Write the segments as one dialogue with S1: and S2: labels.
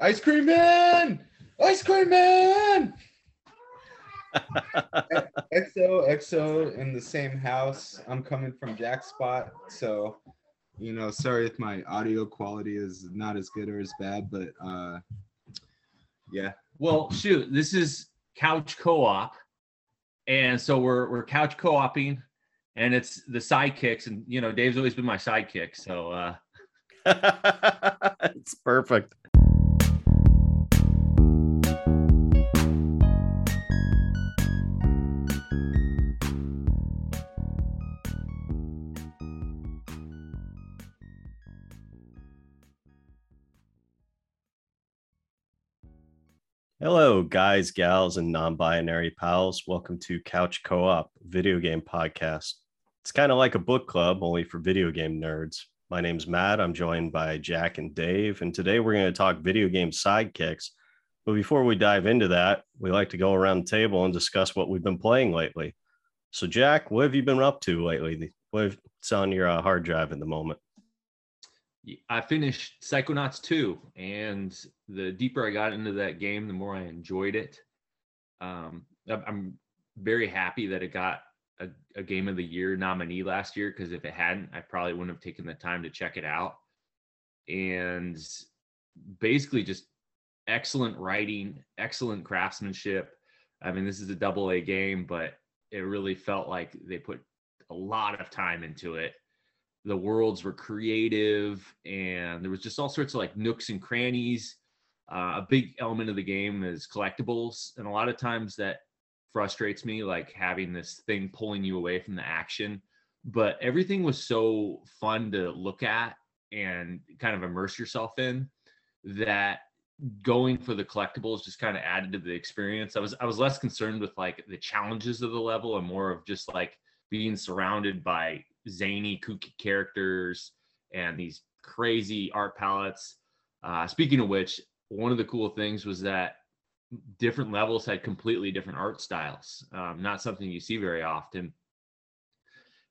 S1: Ice cream man! Ice cream man! XO, XO in the same house. I'm coming from Jack's spot, so you know, sorry if my audio quality is not as good or as bad, but uh yeah.
S2: Well, shoot, this is couch co-op, and so we're we're couch co-oping, and it's the sidekicks, and you know, Dave's always been my sidekick, so uh
S3: it's perfect. Hello, guys, gals, and non binary pals. Welcome to Couch Co op video game podcast. It's kind of like a book club, only for video game nerds. My name's Matt. I'm joined by Jack and Dave, and today we're going to talk video game sidekicks. But before we dive into that, we like to go around the table and discuss what we've been playing lately. So, Jack, what have you been up to lately? What's on your uh, hard drive at the moment?
S2: I finished Psychonauts 2, and the deeper I got into that game, the more I enjoyed it. Um, I'm very happy that it got a, a game of the year nominee last year because if it hadn't, I probably wouldn't have taken the time to check it out. And basically, just excellent writing, excellent craftsmanship. I mean, this is a double A game, but it really felt like they put a lot of time into it the worlds were creative and there was just all sorts of like nooks and crannies. Uh, a big element of the game is collectibles and a lot of times that frustrates me like having this thing pulling you away from the action. But everything was so fun to look at and kind of immerse yourself in that going for the collectibles just kind of added to the experience. I was i was less concerned with like the challenges of the level and more of just like being surrounded by zany, kooky characters and these crazy art palettes. Uh, speaking of which, one of the cool things was that different levels had completely different art styles. Um, not something you see very often.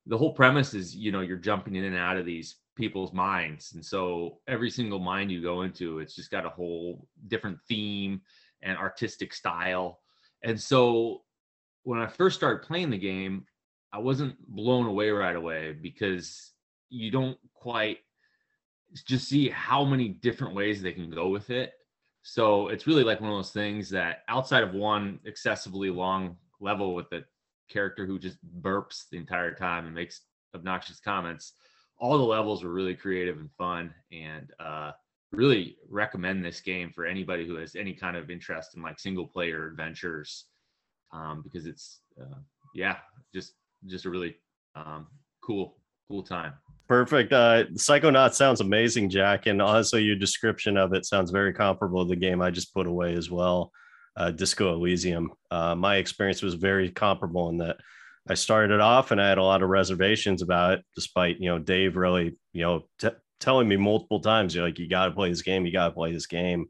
S2: The whole premise is, you know, you're jumping in and out of these people's minds, and so every single mind you go into, it's just got a whole different theme and artistic style. And so when I first started playing the game, I wasn't blown away right away because you don't quite just see how many different ways they can go with it. So it's really like one of those things that outside of one excessively long level with the character who just burps the entire time and makes obnoxious comments, all the levels were really creative and fun and uh, really recommend this game for anybody who has any kind of interest in like single player adventures um, because it's uh, yeah just just a really um, cool, cool time.
S3: Perfect. Uh, Psychonaut sounds amazing, Jack. And honestly, your description of it sounds very comparable to the game I just put away as well, uh, Disco Elysium. Uh, my experience was very comparable in that I started off and I had a lot of reservations about it, despite, you know, Dave really, you know, t- telling me multiple times, you're like, you got to play this game, you got to play this game.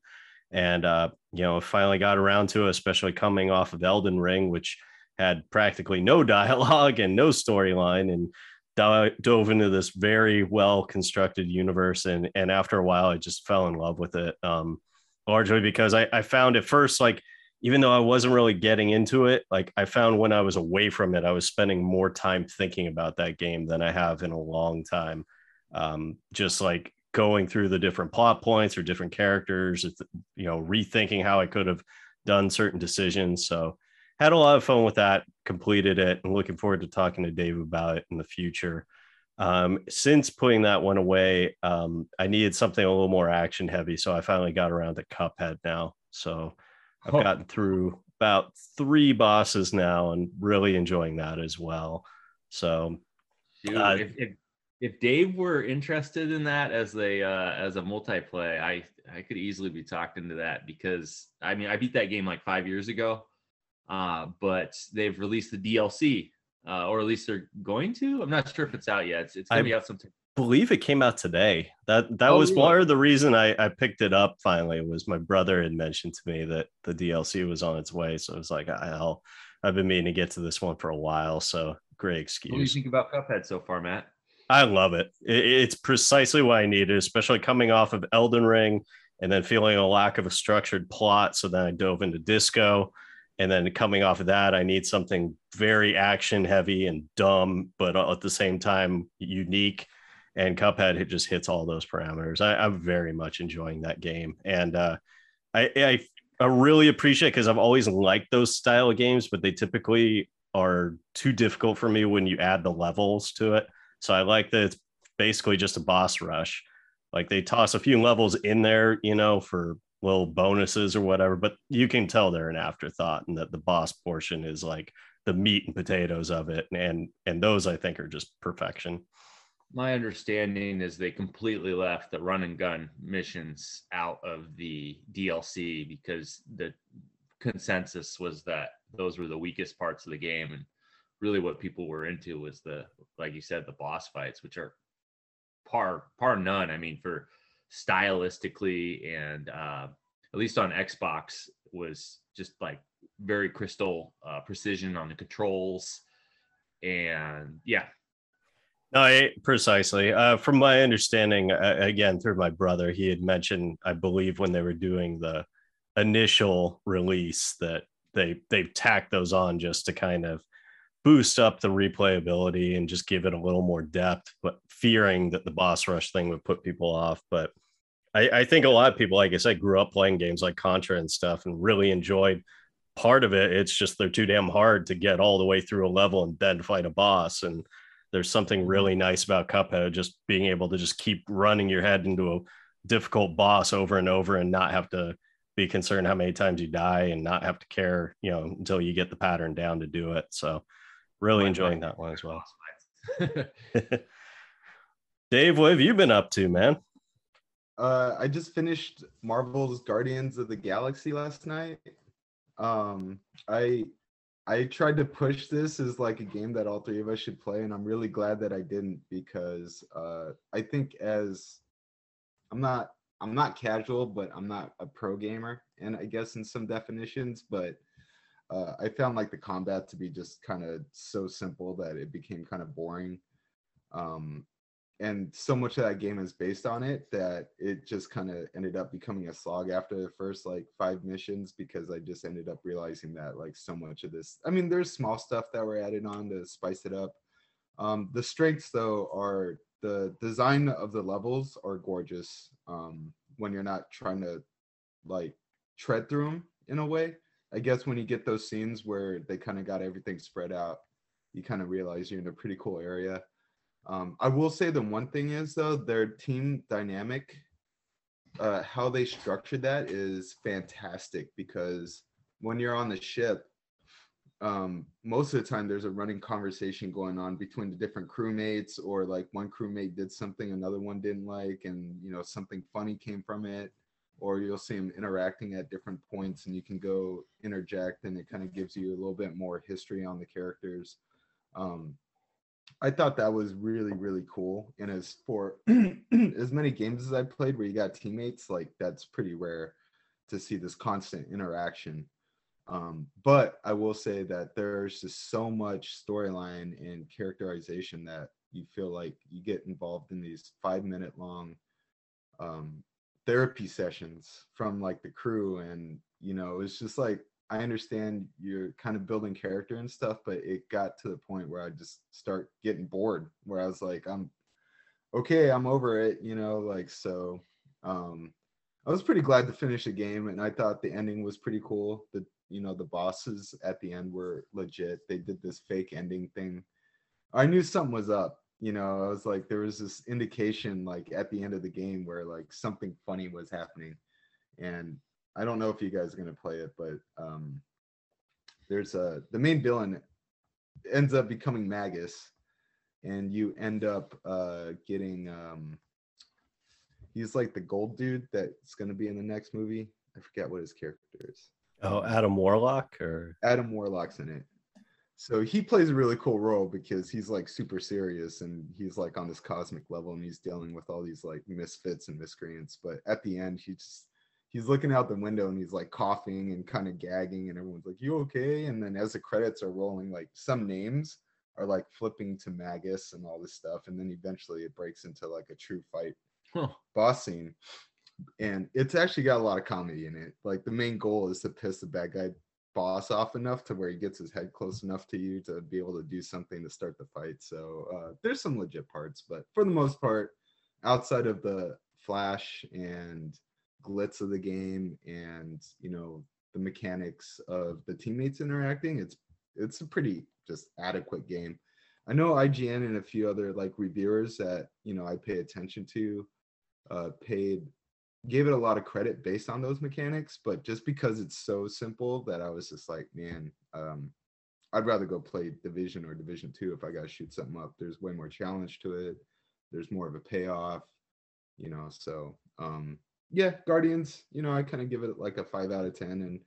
S3: And, uh, you know, finally got around to it, especially coming off of Elden Ring, which – had practically no dialogue and no storyline and dove into this very well constructed universe. And and after a while i just fell in love with it um largely because I, I found at first like even though i wasn't really getting into it like i found when i was away from it i was spending more time thinking about that game than i have in a long time. Um just like going through the different plot points or different characters you know rethinking how i could have done certain decisions. So had a lot of fun with that, completed it, and looking forward to talking to Dave about it in the future. Um, since putting that one away, um, I needed something a little more action heavy, so I finally got around to Cuphead now. So I've oh. gotten through about three bosses now and really enjoying that as well. So,
S2: Dude, uh, if, if, if Dave were interested in that as a uh, as a multiplayer, I I could easily be talked into that because I mean I beat that game like five years ago uh, but they've released the DLC, uh, or at least they're going to. I'm not sure if it's out yet. It's, it's going to be out sometime.
S3: believe it came out today. That that oh, was part of the reason I, I picked it up finally was my brother had mentioned to me that the DLC was on its way. So I was like, I'll I've been meaning to get to this one for a while. So great excuse.
S2: What do you think about Cuphead so far, Matt?
S3: I love it. it. It's precisely what I needed, especially coming off of Elden Ring and then feeling a lack of a structured plot. So then I dove into disco. And then coming off of that, I need something very action heavy and dumb, but at the same time unique. And Cuphead it just hits all those parameters. I, am very much enjoying that game, and uh, I, I I really appreciate because I've always liked those style of games, but they typically are too difficult for me when you add the levels to it. So I like that it's basically just a boss rush. Like they toss a few levels in there, you know, for little bonuses or whatever, but you can tell they're an afterthought and that the boss portion is like the meat and potatoes of it. And and those I think are just perfection.
S2: My understanding is they completely left the run and gun missions out of the DLC because the consensus was that those were the weakest parts of the game and really what people were into was the like you said the boss fights which are par par none i mean for stylistically and uh, at least on xbox was just like very crystal uh, precision on the controls. And yeah.
S3: No precisely. Uh, from my understanding uh, again through my brother he had mentioned i believe when they were doing the initial release that they they've tacked those on just to kind of boost up the replayability and just give it a little more depth, but fearing that the boss rush thing would put people off. But I, I think a lot of people, like I said, grew up playing games like Contra and stuff and really enjoyed part of it. It's just they're too damn hard to get all the way through a level and then fight a boss. And there's something mm-hmm. really nice about Cuphead, just being able to just keep running your head into a difficult boss over and over and not have to be concerned how many times you die and not have to care, you know, until you get the pattern down to do it. So really enjoying that one as well. Dave, what have you been up to, man?
S1: Uh, I just finished Marvel's Guardians of the Galaxy last night. Um, I I tried to push this as like a game that all three of us should play, and I'm really glad that I didn't because uh, I think as I'm not I'm not casual, but I'm not a pro gamer, and I guess in some definitions, but uh, I found like the combat to be just kind of so simple that it became kind of boring. Um, and so much of that game is based on it that it just kind of ended up becoming a slog after the first like five missions because I just ended up realizing that like so much of this, I mean, there's small stuff that were added on to spice it up. Um, the strengths though are the design of the levels are gorgeous um, when you're not trying to like tread through them in a way. I guess when you get those scenes where they kind of got everything spread out, you kind of realize you're in a pretty cool area. Um, I will say the one thing is though, their team dynamic, uh, how they structured that is fantastic because when you're on the ship, um, most of the time there's a running conversation going on between the different crewmates or like one crewmate did something another one didn't like and you know something funny came from it or you'll see them interacting at different points and you can go interject and it kind of gives you a little bit more history on the characters. Um, i thought that was really really cool. And as for as many games as i played where you got teammates like that's pretty rare to see this constant interaction. Um, but I will say that there's just so much storyline and characterization that you feel like you get involved in these five minute long um, therapy sessions from like the crew. And, you know, it's just like, I understand you're kind of building character and stuff, but it got to the point where I just start getting bored, where I was like, I'm okay, I'm over it, you know, like, so, um, I was pretty glad to finish the game, and I thought the ending was pretty cool. The you know the bosses at the end were legit they did this fake ending thing i knew something was up you know i was like there was this indication like at the end of the game where like something funny was happening. And i don't know if you guys are going to play it but um there's a the main villain ends up becoming magus and you end up uh getting um he's like the gold dude that's going to be in the next movie. I forget what his character is.
S3: Oh, Adam Warlock or?
S1: Adam Warlock's in it. So he plays a really cool role because he's like super serious and he's like on this cosmic level and he's dealing with all these like misfits and miscreants. But at the end, he's he's looking out the window and he's like coughing and kind of gagging and everyone's like, "You okay?" And then as the credits are rolling, like some names are like flipping to Magus and all this stuff, and then eventually it breaks into like a true fight huh. boss scene. and it's actually got a lot of comedy in it. Like the main goal is to piss the bad guy boss off enough to where he gets his head close enough to you to be able to do something to start the fight. So uh, there's some legit parts, but for the most part, outside of the flash and glitz of the game and you know the mechanics of the teammates interacting, it's it's a pretty just adequate game. I know IGN and a few other like reviewers that you know I pay attention to uh, paid gave it a lot of credit based on those mechanics, but just because it's so simple that I was just like, man, um, I'd rather go play Division or Division Two if I got to shoot something up. There's way more challenge to it. There's more of a payoff, you know. So um, yeah, Guardians. You know, I kind of give it like a five out of ten. And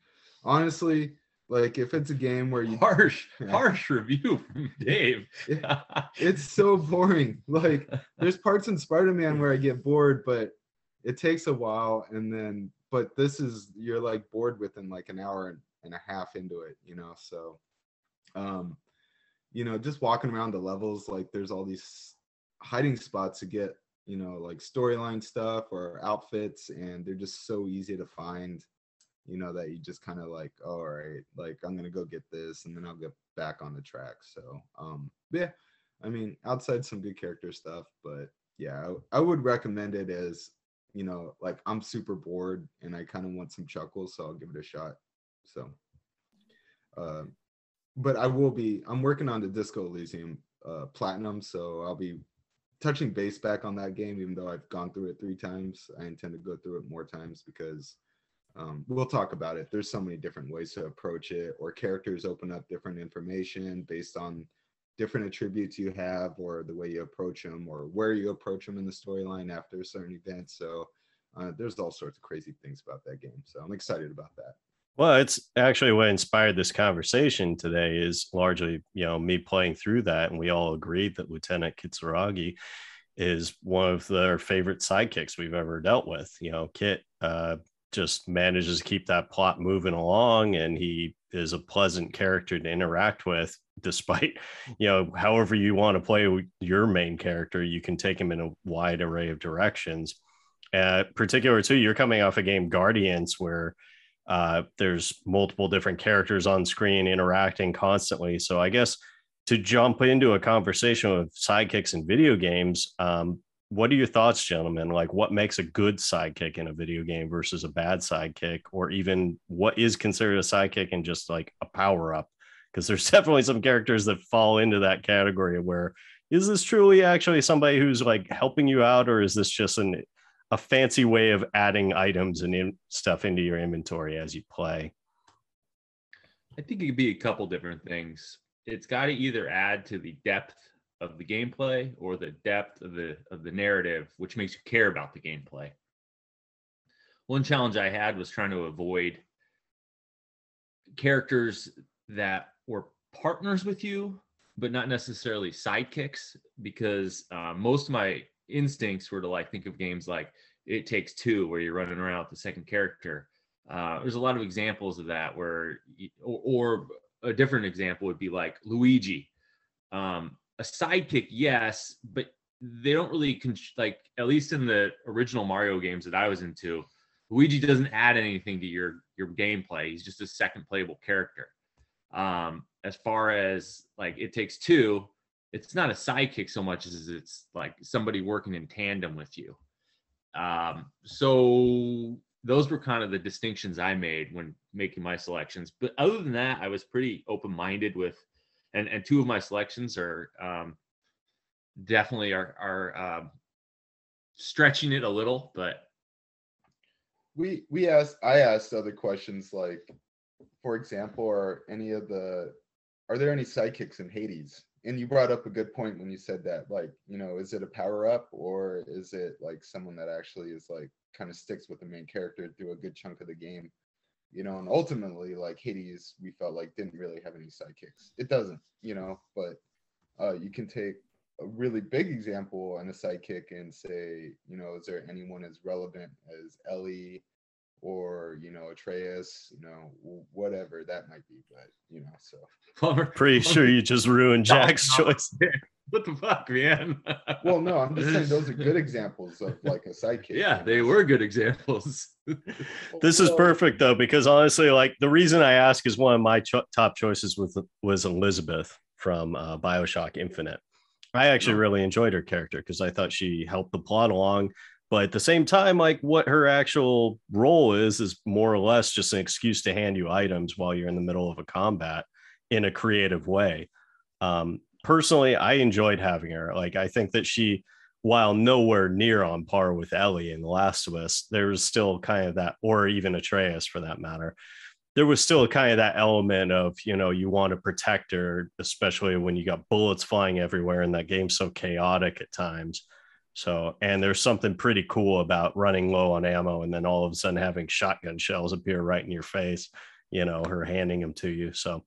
S1: honestly, like if it's a game where you
S2: harsh, yeah. harsh review from Dave.
S1: it's so boring. Like there's parts in Spider-Man where I get bored, but it takes a while and then but this is you're like bored within like an hour and a half into it, you know. So um you know, just walking around the levels, like there's all these hiding spots to get, you know, like storyline stuff or outfits, and they're just so easy to find you know, that you just kind of like, oh, all right, like I'm gonna go get this and then I'll get back on the track. So um yeah, I mean, outside some good character stuff, but yeah, I, I would recommend it as you know, like I'm super bored and I kind of want some chuckles, so I'll give it a shot. So uh, but I will be I'm working on the Disco Elysium uh platinum, so I'll be touching base back on that game, even though I've gone through it three times. I intend to go through it more times because um, we'll talk about it. There's so many different ways to approach it, or characters open up different information based on different attributes you have, or the way you approach them, or where you approach them in the storyline after a certain events. So uh, there's all sorts of crazy things about that game. So I'm excited about that.
S3: Well, it's actually what inspired this conversation today is largely, you know, me playing through that, and we all agreed that Lieutenant Kitsuragi is one of their favorite sidekicks we've ever dealt with. You know, Kit uh, just manages to keep that plot moving along and he is a pleasant character to interact with despite you know however you want to play your main character you can take him in a wide array of directions. Uh, particular too you're coming off a game guardians where uh, there's multiple different characters on screen interacting constantly. So i guess to jump into a conversation with sidekicks in video games um, what are your thoughts, gentlemen? Like, what makes a good sidekick in a video game versus a bad sidekick, or even what is considered a sidekick and just like a power up? Because there's definitely some characters that fall into that category where is this truly actually somebody who's like helping you out, or is this just an a fancy way of adding items and in, stuff into your inventory as you play?
S2: I think it could be a couple different things. It's got to either add to the depth of the gameplay or the depth of the of the narrative, which makes you care about the gameplay. One challenge I had was trying to avoid characters that were partners with you, but not necessarily sidekicks, because uh, most of my instincts were to like think of games like It Takes Two, where you're running around with the second character. Uh, there's a lot of examples of that where, or, or a different example would be like Luigi. Um, a sidekick, yes, but they don't really con- like at least in the original Mario games that I was into, Luigi doesn't add anything to your your gameplay. He's just a second playable character. Um, as far as like it takes two, it's not a sidekick so much as it's like somebody working in tandem with you. Um, so those were kind of the distinctions I made when making my selections. But other than that, I was pretty open minded with and and two of my selections are um, definitely are are um, stretching it a little, but
S1: we we asked I asked other questions like, for example, are any of the are there any sidekicks in Hades? And you brought up a good point when you said that, like, you know, is it a power up or is it like someone that actually is like kind of sticks with the main character through a good chunk of the game? You know, and ultimately, like Hades, we felt like didn't really have any sidekicks. It doesn't, you know, but uh, you can take a really big example and a sidekick and say, you know, is there anyone as relevant as Ellie or you know Atreus, you know, whatever that might be, but you know, so
S3: pretty sure you just ruined Jack's choice. There.
S2: What the fuck, man?
S1: well, no, I'm just saying those are good examples of like a sidekick.
S2: Yeah, they were good examples.
S3: this is perfect though, because honestly, like the reason I ask is one of my cho- top choices was was Elizabeth from uh, Bioshock Infinite. I actually oh. really enjoyed her character because I thought she helped the plot along. But at the same time, like what her actual role is, is more or less just an excuse to hand you items while you're in the middle of a combat in a creative way. Um, personally, I enjoyed having her. Like, I think that she, while nowhere near on par with Ellie in The Last of Us, there was still kind of that, or even Atreus for that matter. There was still kind of that element of, you know, you want to protect her, especially when you got bullets flying everywhere and that game's so chaotic at times. So, and there's something pretty cool about running low on ammo and then all of a sudden having shotgun shells appear right in your face, you know, her handing them to you. So,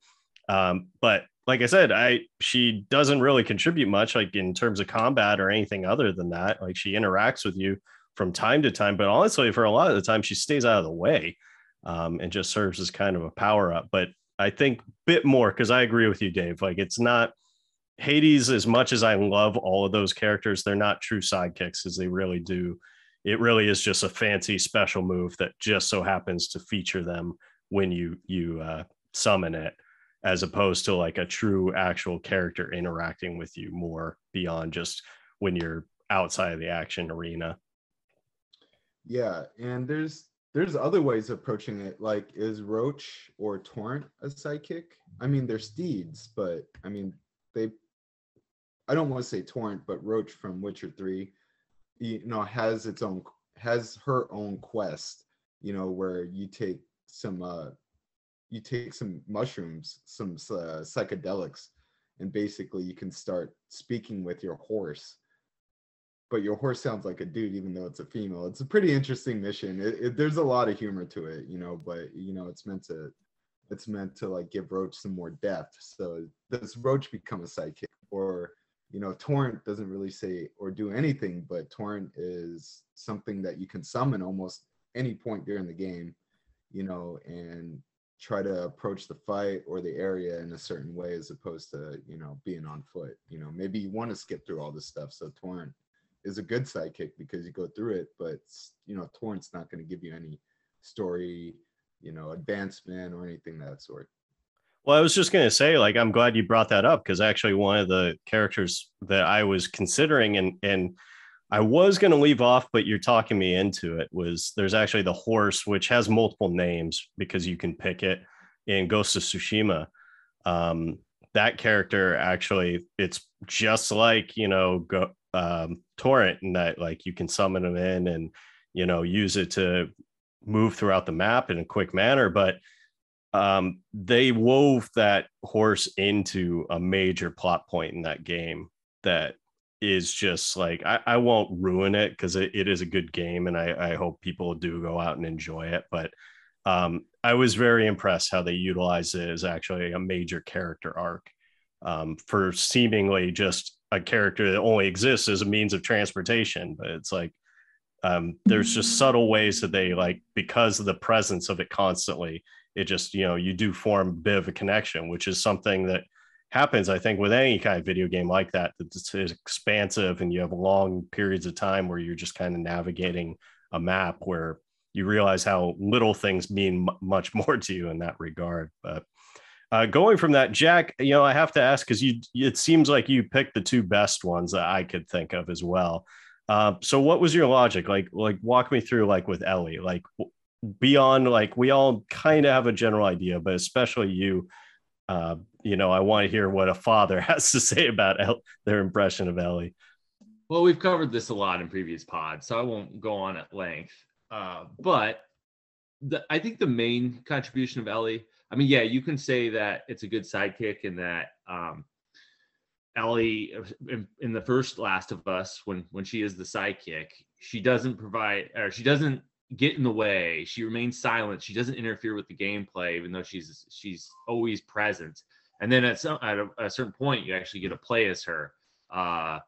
S3: um, but like I said, I she doesn't really contribute much, like in terms of combat or anything other than that. Like she interacts with you from time to time, but honestly, for a lot of the time, she stays out of the way um, and just serves as kind of a power up. But I think bit more because I agree with you, Dave. Like it's not Hades as much as I love all of those characters. They're not true sidekicks as they really do. It really is just a fancy special move that just so happens to feature them when you you uh, summon it as opposed to like a true actual character interacting with you more beyond just when you're outside of the action arena
S1: yeah and there's there's other ways of approaching it like is roach or torrent a sidekick i mean they're steeds but i mean they i don't want to say torrent but roach from witcher 3 you know has its own has her own quest you know where you take some uh you take some mushrooms, some uh, psychedelics, and basically you can start speaking with your horse. But your horse sounds like a dude, even though it's a female. It's a pretty interesting mission. It, it, there's a lot of humor to it, you know. But you know, it's meant to, it's meant to like give Roach some more depth. So does Roach become a sidekick, or you know, Torrent doesn't really say or do anything, but Torrent is something that you can summon almost any point during the game, you know, and try to approach the fight or the area in a certain way as opposed to you know being on foot you know. Maybe you want to skip through all this stuff so torrent is a good sidekick because you go through it but you know torrent's not going to give you any story you know advancement or anything that sort
S3: well i was just going to say like i'm glad you brought that up because actually one of the characters that i was considering and and I was going to leave off, but you're talking me into it. Was there's actually the horse, which has multiple names because you can pick it in Ghost of Tsushima. Um, that character actually, it's just like you know, go, um, Torrent, and that like you can summon them in and you know use it to move throughout the map in a quick manner. But um, they wove that horse into a major plot point in that game that is just like I, I won't ruin it because it, it is a good game and I, I hope people do go out and enjoy it. But um, I was very impressed how they utilize it as actually a major character arc um, for seemingly just a character that only exists as a means of transportation. But it's like um, there's just subtle ways that they like because of the presence of it constantly. It just you know you do form a bit of a connection, which is something that happens, I think, with any kind of video game like that, that it's expansive and you have long periods of time where you're just kind of navigating a map where you realize how little things mean much more to you in that regard. But uh, going from that, Jack, you know, I have to ask because you, it seems like you picked the two best ones that I could think of as well. Uh, so, what was your logic? Like, like walk me through, like with Ellie, like beyond, like we all kind of have a general idea, but especially you uh, you know, I want to hear what a father has to say about El- their impression of Ellie.
S2: Well, we've covered this a lot in previous pods, so I won't go on at length. Uh, but the, I think the main contribution of Ellie, I mean, yeah, you can say that it's a good sidekick and that um, Ellie in, in, the first Last of Us, when when she is the sidekick, she doesn't provide or she doesn't get in the way. She remains silent. She doesn't interfere with the gameplay, even though she's she's always present. And then at some at a, a certain point, you actually get to play as her. Uh,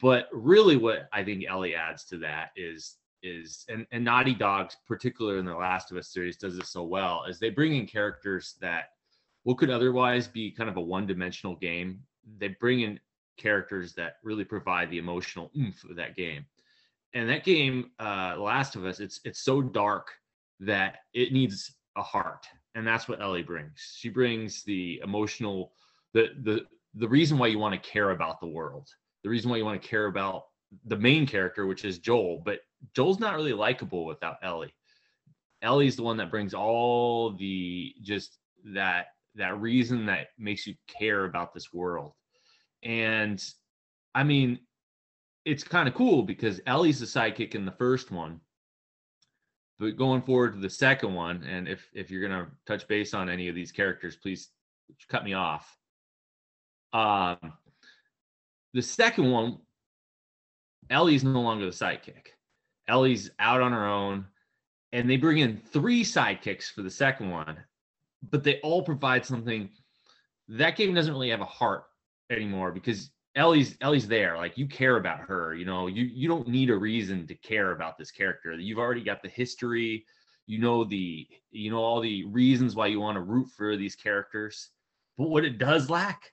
S2: but really, what I think Ellie adds to that is is and, and Naughty Dogs, particularly in the Last of Us series, does this so well, is they bring in characters that what could otherwise be kind of a one-dimensional game. They bring in characters that really provide the emotional oomph of that game. And that game, uh, Last of Us, it's it's so dark that it needs a heart, and that's what Ellie brings. She brings the emotional, the the the reason why you want to care about the world, the reason why you want to care about the main character, which is Joel. But Joel's not really likable without Ellie. Ellie's the one that brings all the just that that reason that makes you care about this world. And I mean, it's kind of cool because Ellie's the sidekick in the first one. But going forward to the second one, and if if you're gonna touch base on any of these characters, please cut me off. Um, the second one, Ellie's no longer the sidekick. Ellie's out on her own, and they bring in three sidekicks for the second one, but they all provide something. That game doesn't really have a heart anymore because Ellie's Ellie's there. Like you care about her. You know, you you don't need a reason to care about this character. You've already got the history. You know the you know all the reasons why you want to root for these characters. But what it does lack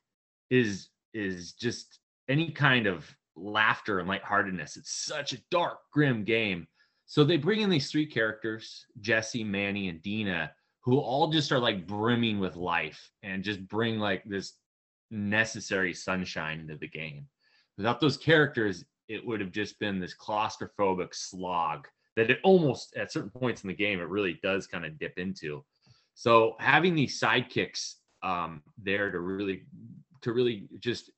S2: is is just any kind of laughter and lightheartedness. It's such a dark, grim game. So they bring in these three characters, Jesse, Manny, and Dina, who all just are like brimming with life and just bring like this necessary sunshine into the game. Without those characters, it would have just been this claustrophobic slog that it almost at certain points in the game it really does kind of dip into. So having these sidekicks um, there to really to really just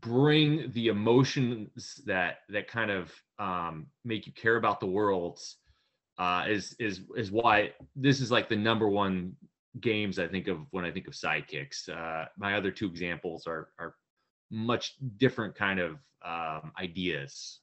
S2: bring the emotions that that kind of um, make you care about the worlds uh, is is is why this is like the number one games I think of when I think of sidekicks. Uh, my other two examples are are much different kind of um, ideas.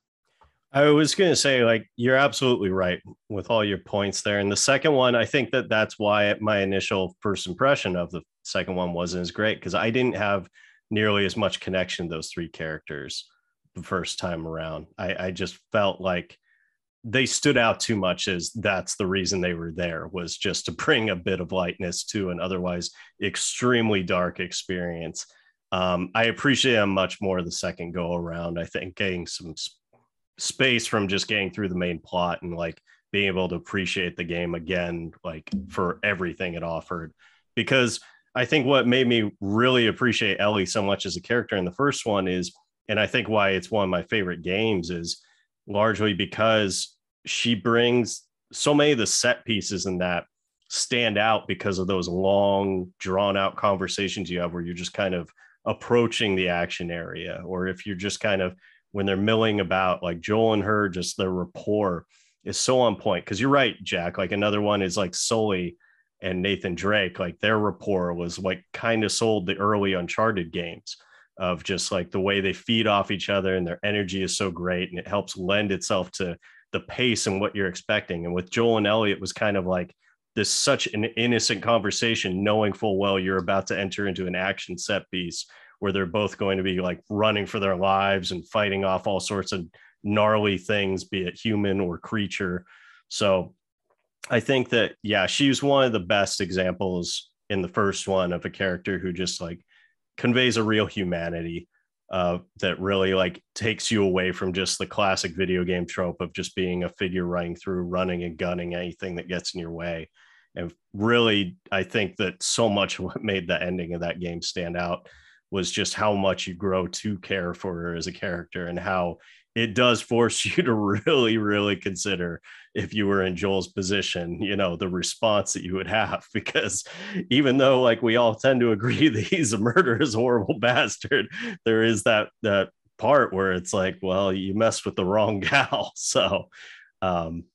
S3: I was going to say, like, you're absolutely right with all your points there. And the second one, I think that that's why my initial first impression of the second one wasn't as great because I didn't have nearly as much connection to those three characters the first time around. I, I just felt like they stood out too much as that's the reason they were there was just to bring a bit of lightness to an otherwise extremely dark experience. Um, I appreciate them much more the second go around. I think getting some sp- space from just getting through the main plot and like being able to appreciate the game again, like for everything it offered. Because I think what made me really appreciate Ellie so much as a character in the first one is, and I think why it's one of my favorite games is largely because she brings so many of the set pieces in that stand out because of those long drawn out conversations you have where you're just kind of approaching the action area or if you're just kind of when they're milling about like Joel and her just their rapport is so on point. Because you're right Jack like another one is like Sully and Nathan Drake, like their rapport was like kind of sold the early Uncharted games of just like the way they feed off each other and their energy is so great and it helps lend itself to the pace and what you're expecting. And with Joel and Ellie, it was kind of like this such an innocent conversation, knowing full well you're about to enter into an action set piece where they're both going to be like running for their lives and fighting off all sorts of gnarly things, be it human or creature. So I think that yeah, she's one of the best examples in the first one of a character who just like conveys a real humanity uh, that really like takes you away from just the classic video game trope of just being a figure running through, running and gunning anything that gets in your way. And really, I think that so much what made the ending of that game stand out was just how much you grow to care for her as a character and how it does force you to really, really consider if you were in Joel's position, you know, the response that you would have. Because even though, like, we all tend to agree that he's a murderous, horrible bastard, there is that that part where it's like, well, you messed with the wrong gal. So, um,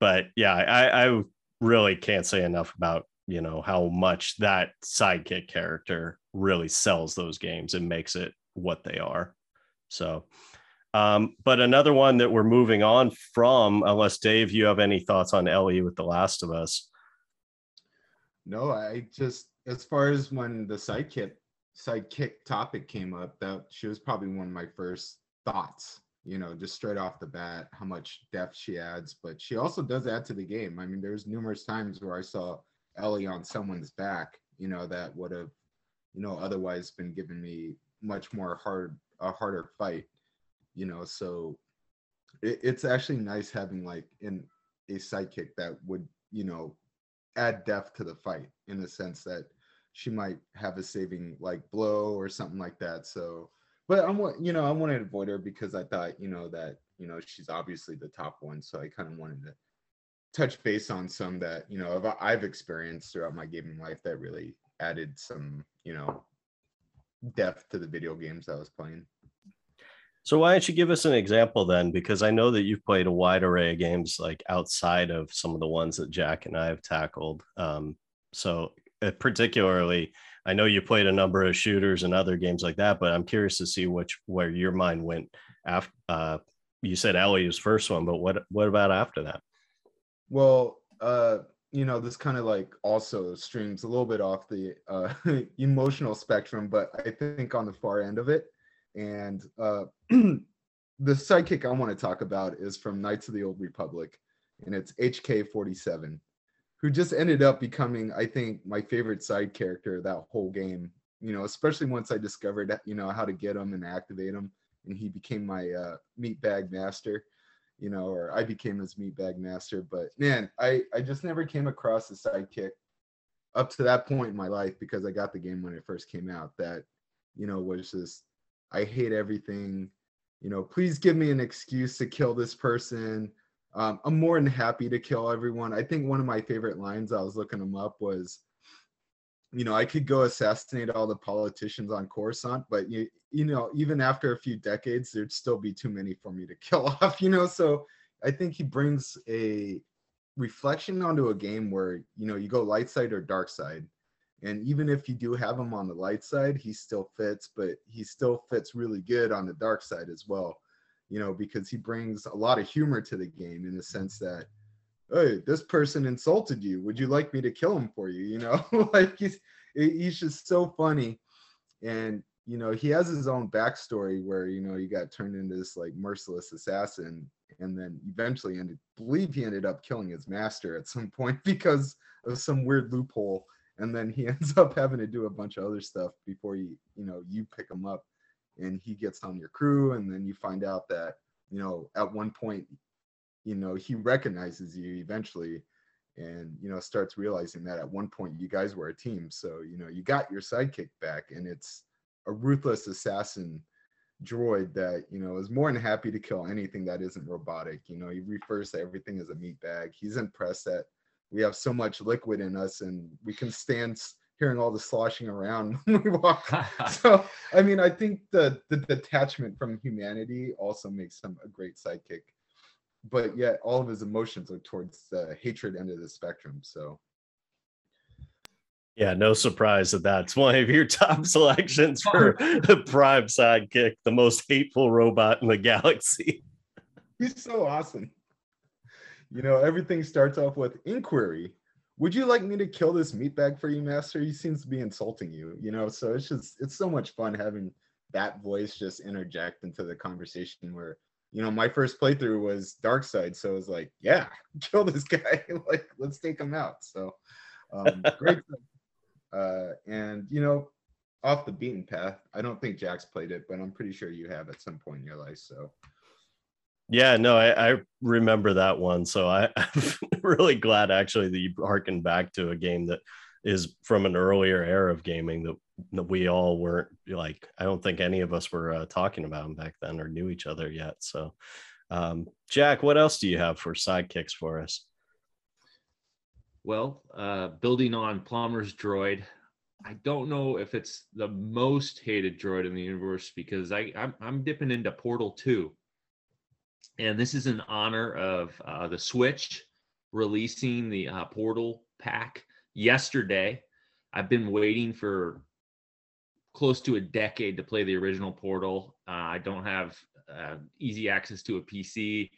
S3: but yeah, I, I really can't say enough about you know how much that sidekick character really sells those games and makes it what they are. So um, but another one that we're moving on from, unless Dave, you have any thoughts on Ellie with The Last of Us?
S1: No, I just as far as when the sidekick sidekick topic came up, that she was probably one of my first thoughts. You know, just straight off the bat, how much depth she adds, but she also does add to the game. I mean, there's numerous times where I saw Ellie on someone's back, you know, that would have, you know, otherwise been giving me much more hard a harder fight you know so it, it's actually nice having like in a sidekick that would you know add depth to the fight in the sense that she might have a saving like blow or something like that so but i'm you know i wanted to avoid her because i thought you know that you know she's obviously the top one so i kind of wanted to touch base on some that you know I've experienced throughout my gaming life that really added some you know depth to the video games I was playing.
S3: So why don't you give us an example then? Because I know that you've played a wide array of games like outside of some of the ones that Jack and I have tackled. Um, so uh, particularly, I know you played a number of shooters and other games like that, but I'm curious to see which where your mind went after. Uh, you said Ellie was first one, but what what about after that?
S1: Well, uh, you know, this kind of like also streams a little bit off the uh, emotional spectrum, but I think on the far end of it. And uh, the sidekick I want to talk about is from Knights of the Old Republic, and it's HK 47, who just ended up becoming, I think, my favorite side character that whole game. You know, especially once I discovered, you know, how to get him and activate him, and he became my uh, meat bag master you know, or I became his meatbag master. But man, I I just never came across a sidekick up to that point in my life because I got the game when it first came out. That you know was just I hate everything. You know, please give me an excuse to kill this person. Um, I'm more than happy to kill everyone. I think one of my favorite lines I was looking them up was, you know, I could go assassinate all the politicians on Coruscant, but you, you know, even after a few decades, there'd still be too many for me to kill off, you know. So I think he brings a reflection onto a game where, you know, you go light side or dark side. And even if you do have him on the light side, he still fits, but he still fits really good on the dark side as well, you know, because he brings a lot of humor to the game in the sense that, hey, this person insulted you. Would you like me to kill him for you? You know, like he's he's just so funny. And you know, he has his own backstory where, you know, he got turned into this like merciless assassin and then eventually ended believe he ended up killing his master at some point because of some weird loophole. And then he ends up having to do a bunch of other stuff before you, you know, you pick him up and he gets on your crew. And then you find out that, you know, at one point, you know, he recognizes you eventually and you know starts realizing that at one point you guys were a team so you know you got your sidekick back and it's a ruthless assassin droid that you know is more than happy to kill anything that isn't robotic. You know, he refers to everything as a meat bag. He's impressed that we have so much liquid in us and we can stand hearing all the sloshing around when we walk. so, I mean, I think the the detachment from humanity also makes him a great sidekick. But yet, all of his emotions are towards the hatred end of the spectrum. So,
S3: yeah, no surprise that that's one of your top selections for the prime sidekick, the most hateful robot in the galaxy.
S1: He's so awesome. You know, everything starts off with inquiry. Would you like me to kill this meatbag for you, master? He seems to be insulting you, you know, so it's just it's so much fun having that voice just interject into the conversation where you know my first playthrough was dark side so it was like yeah kill this guy like let's take him out so um, great uh, and you know, off the beaten path. I don't think Jack's played it, but I'm pretty sure you have at some point in your life. So.
S3: Yeah, no, I, I remember that one. So I, I'm really glad actually that you harkened back to a game that is from an earlier era of gaming that, that we all weren't like. I don't think any of us were uh, talking about them back then or knew each other yet. So, um, Jack, what else do you have for sidekicks for us?
S2: Well, uh, building on Plumber's droid, I don't know if it's the most hated droid in the universe because I I'm, I'm dipping into Portal 2, and this is in honor of uh, the Switch releasing the uh, Portal pack yesterday. I've been waiting for close to a decade to play the original Portal. Uh, I don't have uh, easy access to a PC,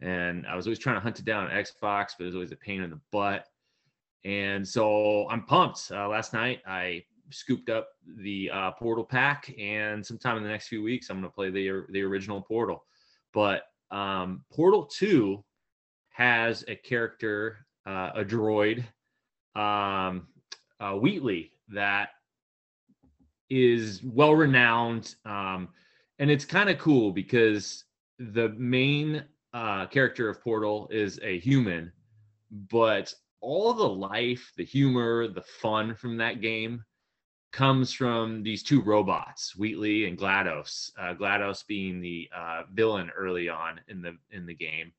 S2: and I was always trying to hunt it down on Xbox, but it was always a pain in the butt. And so I'm pumped. Uh, last night I scooped up the uh, Portal pack, and sometime in the next few weeks I'm going to play the the original Portal. But um, Portal Two has a character, uh, a droid, um, uh, Wheatley, that is well renowned. Um, and it's kind of cool because the main uh, character of Portal is a human, but all the life, the humor, the fun from that game comes from these two robots, Wheatley and GLaDOS. Uh, GLaDOS being the uh, villain early on in the in the game,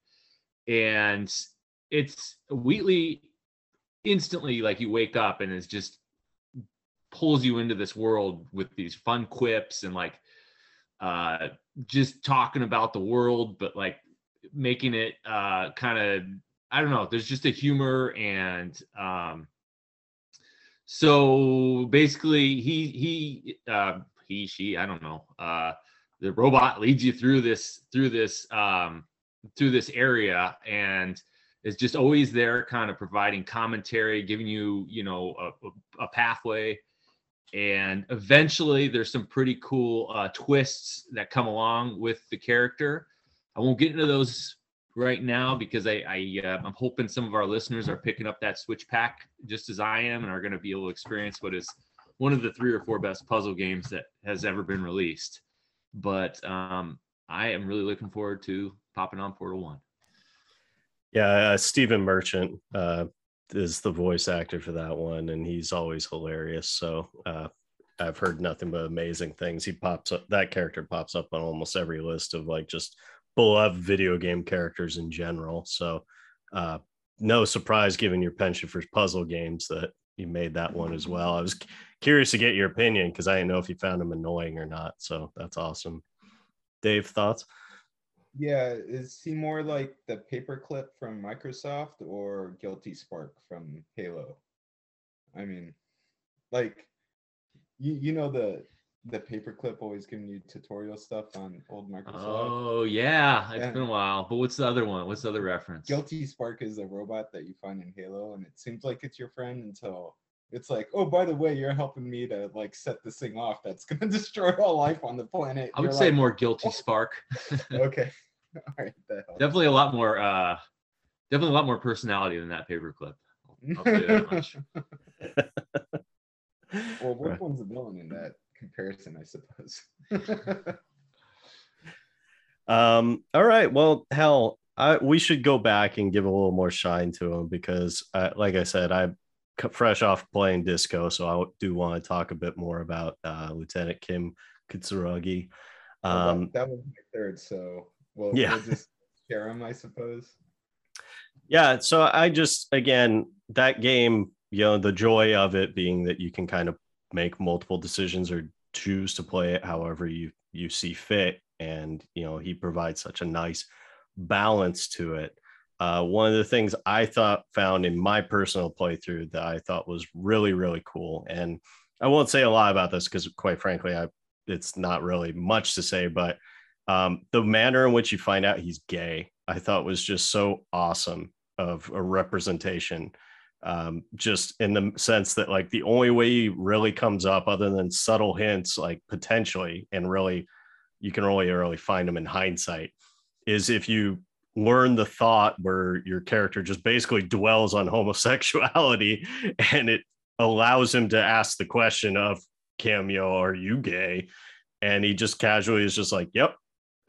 S2: and it's Wheatley instantly like you wake up and it's just pulls you into this world with these fun quips and like uh just talking about the world but like making it uh kind of i don't know there's just a humor and um so basically he he uh he she i don't know uh the robot leads you through this through this um through this area and is just always there kind of providing commentary giving you you know a, a pathway. And eventually there's some pretty cool uh, twists that come along with the character. I won't get into those right now because i, I uh, i'm hoping some of our listeners are picking up that switch pack just as i am and are going to be able to experience what is one of the three or four best puzzle games that has ever been released but um, i am really looking forward to popping on portal one
S3: Yeah, uh, Stephen Merchant uh, is the voice actor for that one, and he's always hilarious. So uh, I've heard nothing but amazing things. He pops up. That character pops up on almost every list of like just beloved video game characters in general. So uh, no surprise, given your penchant for puzzle games, that you made that one as well. I was curious to get your opinion because I didn't know if you found them annoying or not. So that's awesome. Dave, thoughts?
S1: Yeah, is he more like the paperclip from Microsoft or Guilty Spark from Halo? I mean, like you you know the the paperclip always giving you tutorial stuff on old Microsoft.
S2: oh yeah it's
S1: Yeah.
S2: been a while but what's the other one what's the other reference
S1: Guilty Spark is a robot that you find in Halo, and it seems like it's your friend until it's like, oh, by the way, you're helping me to like set this thing off that's gonna destroy all life on the planet.
S2: i would
S1: You're
S2: say
S1: like,
S2: more guilty spark
S1: Okay, all right,
S2: definitely a lot more uh definitely a lot more personality than that paperclip I'll you that much.
S1: well, which one's the villain in that comparison, I suppose?
S3: Um, all right. Well, hell, I, we should go back and give a little more shine to him because, uh, like I said, I'm fresh off playing disco, so I do want to talk a bit more about uh, Lieutenant Kim Kitsuragi.
S1: Well, that-
S3: Um,
S1: that, was my third, so we'll,
S3: Yeah.
S1: we'll just share him, I suppose.
S3: yeah, so I just again that game, you know, the joy of it being that you can kind of make multiple decisions or choose to play it however you you see fit, and you know he provides such a nice balance to it. Uh, one of the things I thought found in my personal playthrough that I thought was really really cool, and I won't say a lot about this because quite frankly, I it's not really much to say, but um, the manner in which you find out he's gay, I thought was just so awesome of a representation. Um, just in the sense that like the only way he really comes up, other than subtle hints, like potentially, and really, you can only really find them in hindsight, is if you learn the thought where your character just basically dwells on homosexuality and it allows him to ask the question of cameo are you gay? And he just casually is just like yep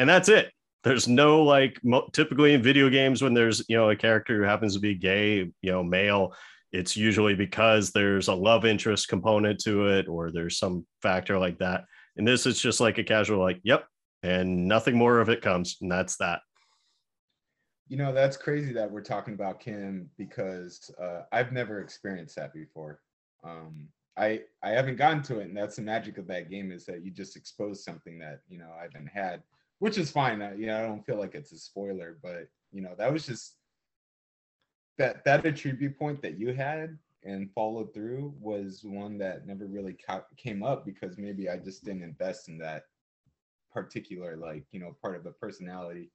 S3: and that's it there's no like mo- typically in video games when there's you know a character who happens to be gay you know male it's usually because there's a love interest component to it or there's some factor like that. And this is just like a casual like yep and nothing more of it comes and that's that.
S1: You know, that's crazy that we're talking about Kim because uh, I've never experienced that before. Um, I I haven't gotten to it, and that's the magic of that game is that you just expose something that you know I haven't had, which is fine. I, you know, I don't feel like it's a spoiler, but you know, that was just that that attribute point that you had and followed through was one that never really ca- came up because maybe I just didn't invest in that particular like you know part of the personality.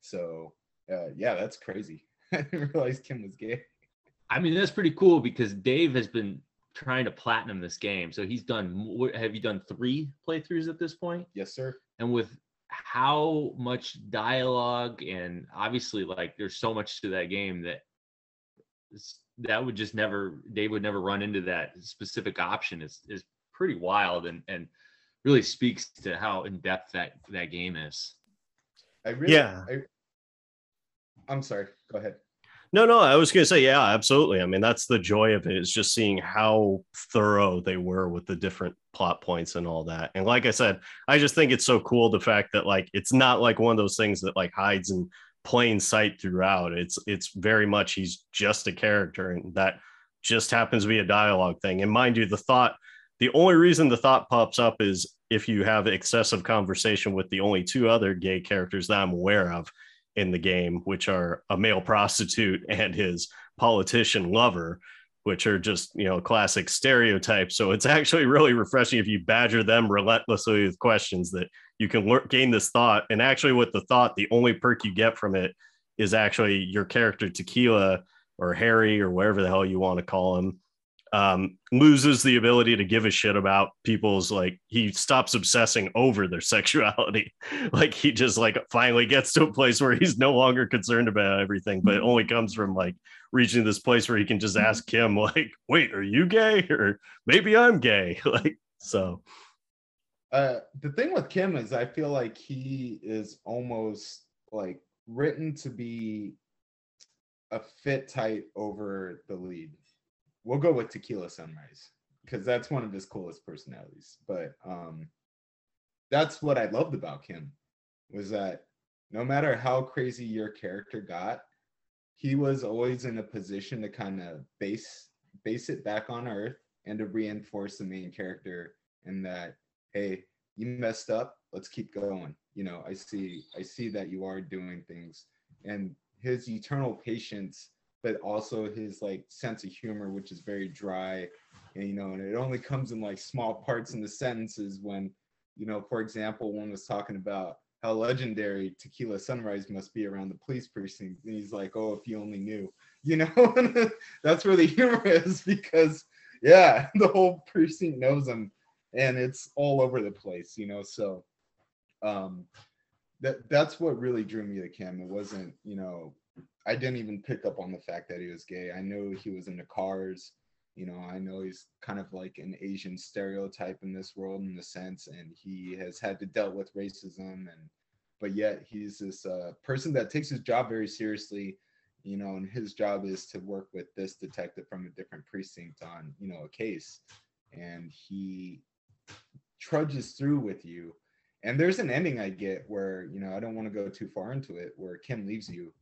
S1: So uh, yeah, that's crazy. I didn't realize Kim was gay.
S2: I mean, that's pretty cool because Dave has been trying to platinum this game. So he's done, have you done three playthroughs at this point?
S1: Yes, sir.
S2: And with how much dialogue and obviously, like, there's so much to that game that that would just never, Dave would never run into that specific option is, is pretty wild and and really speaks to how in depth that that game is.
S1: I really,
S3: Yeah.
S1: I, I'm sorry. Go ahead.
S3: No, no, I was going to say, yeah, absolutely. I mean, that's the joy of it is just seeing how thorough they were with the different plot points and all that. And like I said, I just think it's so cool the fact that like it's not like one of those things that like hides in plain sight throughout. It's it's very much he's just a character and that just happens to be a dialogue thing. And mind you, the thought, the only reason the thought pops up is if you have excessive conversation with the only two other gay characters that I'm aware of in the game, which are a male prostitute and his politician lover, which are just, you know, classic stereotypes. So it's actually really refreshing if you badger them relentlessly with questions that you can learn, gain this thought. And actually, with the thought, the only perk you get from it is actually your character Tequila or Harry or whatever the hell you want to call him um, loses the ability to give a shit about people's like he stops obsessing over their sexuality. Like he just like finally gets to a place where he's no longer concerned about everything but it only comes from like reaching this place where he can just ask him like wait are you gay? Or maybe i'm gay. Like so.
S1: Uh, the thing with Kim is I feel like he is almost like written to be a fit tight over the lead. We'll go with Tequila Sunrise because that's one of his coolest personalities. But um, that's what I loved about Kim was that no matter how crazy your character got, he was always in a position to kind of base base it back on Earth and to reinforce the main character in that hey you messed up let's keep going you know i see i see that you are doing things and his eternal patience but also his like sense of humor which is very dry and you know and it only comes in like small parts in the sentences when you know for example one was talking about how legendary tequila sunrise must be around the police precinct and he's like oh if you only knew you know that's where the humor is because yeah the whole precinct knows him and it's all over the place you know so um that that's what really drew me to Kim. It wasn't, you know, I didn't even pick up on the fact that he was gay. I know he was into cars. You know, I know he's kind of like an Asian stereotype in this world in a sense, and he has had to deal with racism and but yet he's this uh, person that takes his job very seriously, you know, and his job is to work with this detective from a different precinct on, you know, a case. And he trudges through with you and there's an ending I get where, you know, I don't want to go too far into it, where Kim leaves you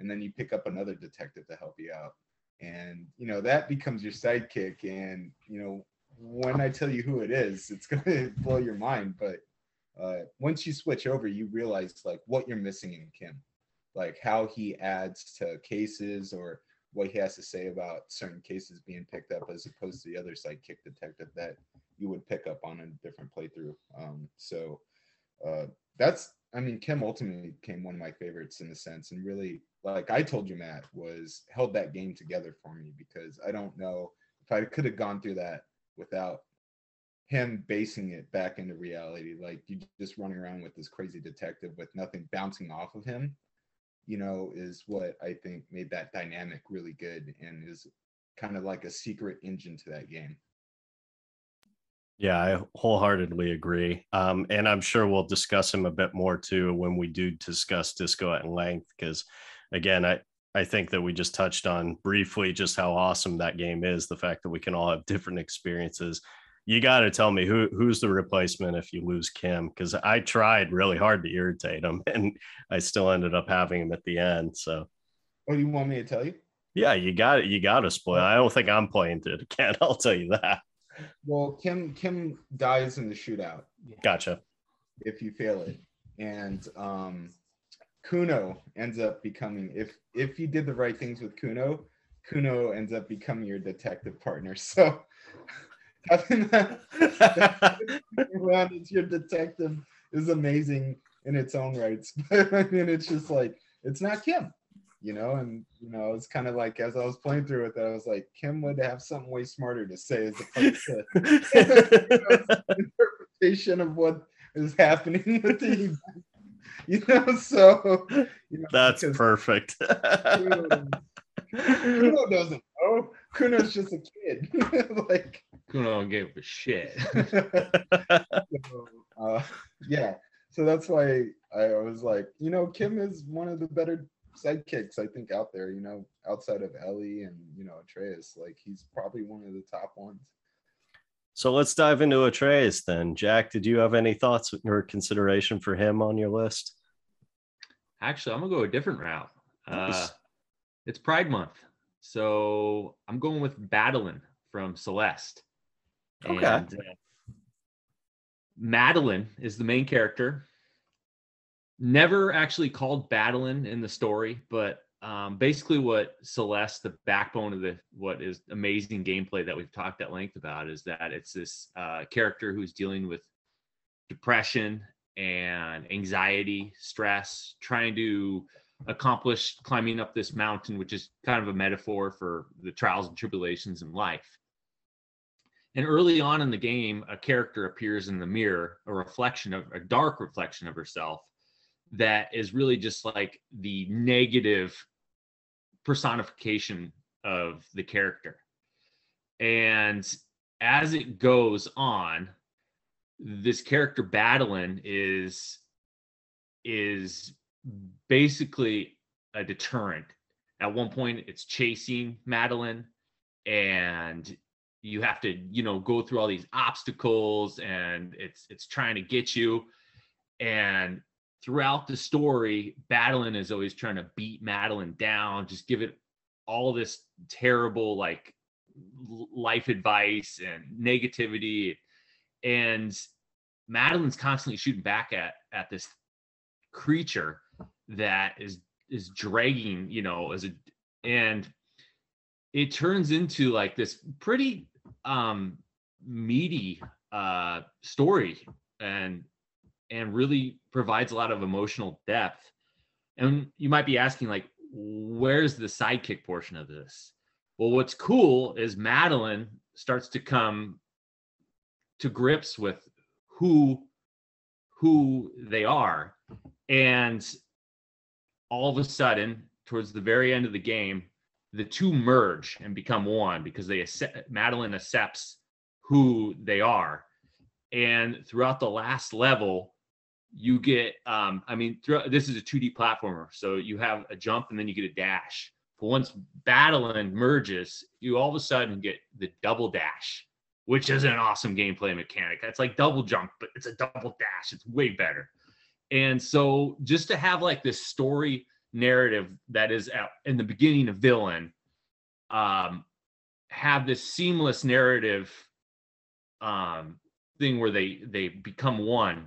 S1: and then you pick up another detective to help you out. And, you know, that becomes your sidekick. And, you know, when I tell you who it is, it's going to blow your mind. But uh, once you switch over, you realize like what you're missing in Kim, like how he adds to cases or what he has to say about certain cases being picked up as opposed to the other sidekick detective that you would pick up on a different playthrough. Um, so, uh, that's I mean, Kim ultimately became one of my favorites in a sense, and really, like I told you, Matt, was held that game together for me because I don't know if I could have gone through that without him basing it back into reality. Like you just running around with this crazy detective with nothing bouncing off of him, you know, is what I think made that dynamic really good and is kind of like a secret engine to that game.
S3: Yeah, I wholeheartedly agree. Um, and I'm sure we'll discuss him a bit more too when we do discuss Disco at length. Because again, I, I think that we just touched on briefly just how awesome that game is. The fact that we can all have different experiences. You got to tell me who who's the replacement if you lose Kim? Because I tried really hard to irritate him, and I still ended up having him at the end. So,
S1: What do you want me to tell you?
S3: yeah, you got it. You got to spoil. I don't think I'm playing it again. I'll tell you that.
S1: Well, Kim Kim dies in the shootout
S3: Gotcha.
S1: if you fail it, and um, Cuno ends up becoming if if you did the right things with Cuno, Cuno ends up becoming your detective partner. So having that around as your detective is amazing in its own rights. But I mean, it's just like it's not Kim, you know. And you know, it's kind of like as I was playing through it, that I was like, Kim would have something way smarter to say as opposed to interpretation of what is happening with the you know so you know,
S3: That's perfect.
S1: Cuno, Cuno doesn't know Cuno's just a kid like Cuno
S2: don't give a shit.
S1: so, uh, yeah, so that's why I was like, you know, Kim is one of the better sidekicks I think out there. You know, outside of Ellie and you know Atreus, like he's probably one of the top ones.
S3: So let's dive into Atreus then. Jack, did you have any thoughts or consideration for him on your list?
S2: Actually, I'm gonna go a different route.
S3: Nice.
S2: Uh, it's Pride Month, so I'm going with Madeline from Celeste.
S3: Okay.
S2: And, uh, Madeline is the main character. Never actually called Madeline in the story, but um, basically what Celeste, the backbone of the what is amazing gameplay that we've talked at length about, is that it's this uh, character who's dealing with depression and anxiety, stress, trying to accomplish climbing up this mountain, which is kind of a metaphor for the trials and tribulations in life. And early on in the game, a character appears in the mirror, a reflection of a dark reflection of herself that is really just like the negative personification of the character. And as it goes on, this character Badeline is is basically a deterrent. At one point, it's chasing Madeline, and you have to, you know, go through all these obstacles, and it's it's trying to get you. And throughout the story, Madeline is always trying to beat Madeline down, just give it all this terrible like life advice and negativity. And Madeline's constantly shooting back at at this creature that is is dragging, you know, as a and it turns into like this pretty um meaty uh story and and really provides a lot of emotional depth. And you might be asking, like, where's the sidekick portion of this? Well, what's cool is Madeline starts to come to grips with who who they are. And all of a sudden, towards the very end of the game, the two merge and become one because they accept, Madeline accepts who they are. And throughout the last level, you get um i mean this is a 2d platformer. So you have a jump and then you get a dash. But once Badeline merges you all of a sudden get the double dash which is an awesome gameplay mechanic. It's like double jump but it's a double dash. It's way better. And so just to have like this story narrative that is at, in the beginning of villain um have this seamless narrative um thing where they they become one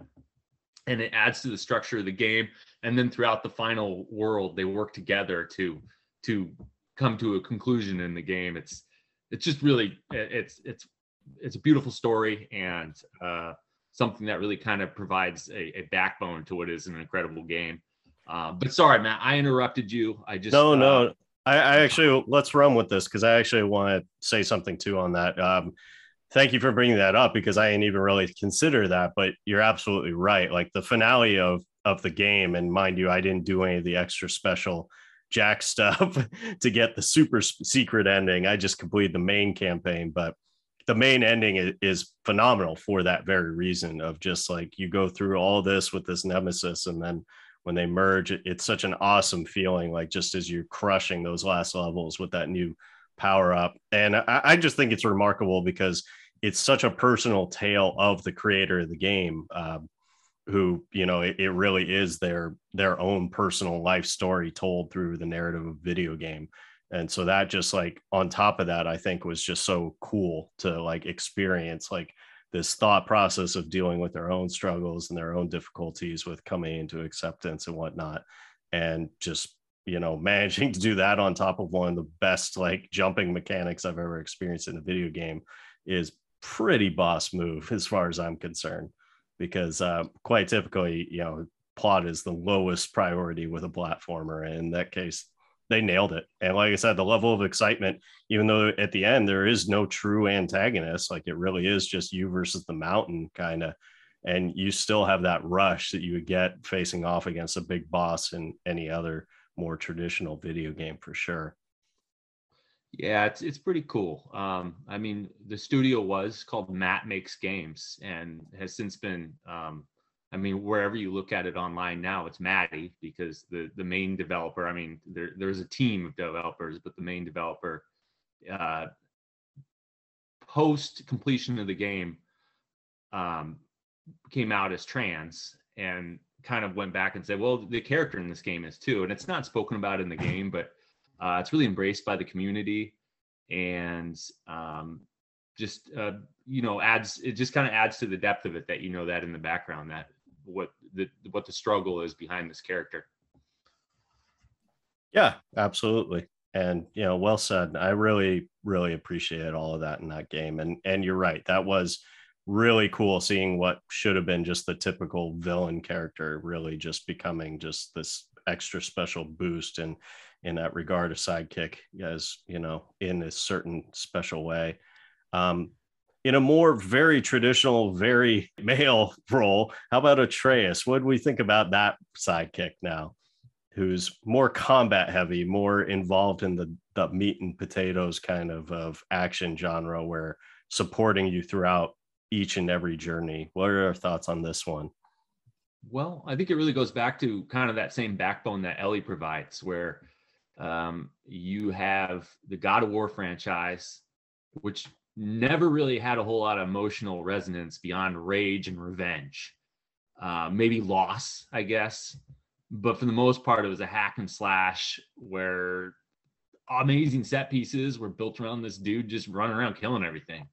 S2: and it adds to the structure of the game and then throughout the final world they work together to to come to a conclusion in the game it's it's just really it's it's it's a beautiful story and uh something that really kind of provides a, a backbone to what is an incredible game uh, but sorry matt i interrupted you i just
S3: no,
S2: uh,
S3: no. I, I actually let's run with this because I actually want to say something too on that. Um, thank you for bringing that up because I didn't even really consider that, but you're absolutely right. Like the finale of of the game, and mind you, I didn't do any of the extra special Jack stuff to get the super secret ending. I just completed the main campaign, but the main ending is, phenomenal for that very reason of just like you go through all this with this nemesis and then when they merge it's such an awesome feeling like just as you're crushing those last levels with that new power up and I, I just think it's remarkable because it's such a personal tale of the creator of the game um, who you know it, it really is their their own personal life story told through the narrative of video game. And so that just like on top of that i think was just so cool to like experience like this thought process of dealing with their own struggles and their own difficulties with coming into acceptance and whatnot and just you know managing to do that on top of one of the best like jumping mechanics i've ever experienced in a video game is pretty boss move as far as i'm concerned because uh, quite typically you know plot is the lowest priority with a platformer and in that case they nailed it. And like i said the level of excitement even though at the end there is no true antagonist like it really is just you versus the mountain kind of and you still have that rush that you would get facing off against a big boss in any other more traditional video game for sure
S2: Yeah, it's it's pretty cool. Um, I mean, the studio was called Matt Makes Games and has since been um, I mean, wherever you look at it online now, it's Maddy because the the main developer. I mean, there there's a team of developers, but the main developer, uh, post completion of the game, um, came out as trans and kind of went back and said, well, the character in this game is too, and it's not spoken about in the game, but uh, it's really embraced by the community and um, just uh, you know adds it just kind of adds to the depth of it that you know that in the background that what the what the struggle is behind this character.
S3: Yeah, absolutely. And you know, well said. I really, really appreciate all of that in that game. And and you're right, that was really cool seeing what should have been just the typical villain character really just becoming just this extra special boost and in that regard a sidekick as you know in a certain special way. Um, in a more very traditional very male role how about atreus? What do we think about that sidekick now who's more combat heavy more involved in the, the meat and potatoes kind of of action genre where supporting you throughout each and every journey? What are your thoughts on this one?
S2: Well, I think it really goes back to kind of that same backbone that Ellie provides, where um, you have the God of War franchise, which never really had a whole lot of emotional resonance beyond rage and revenge, uh, maybe loss, I guess. But for the most part, it was a hack and slash where amazing set pieces were built around this dude just running around killing everything.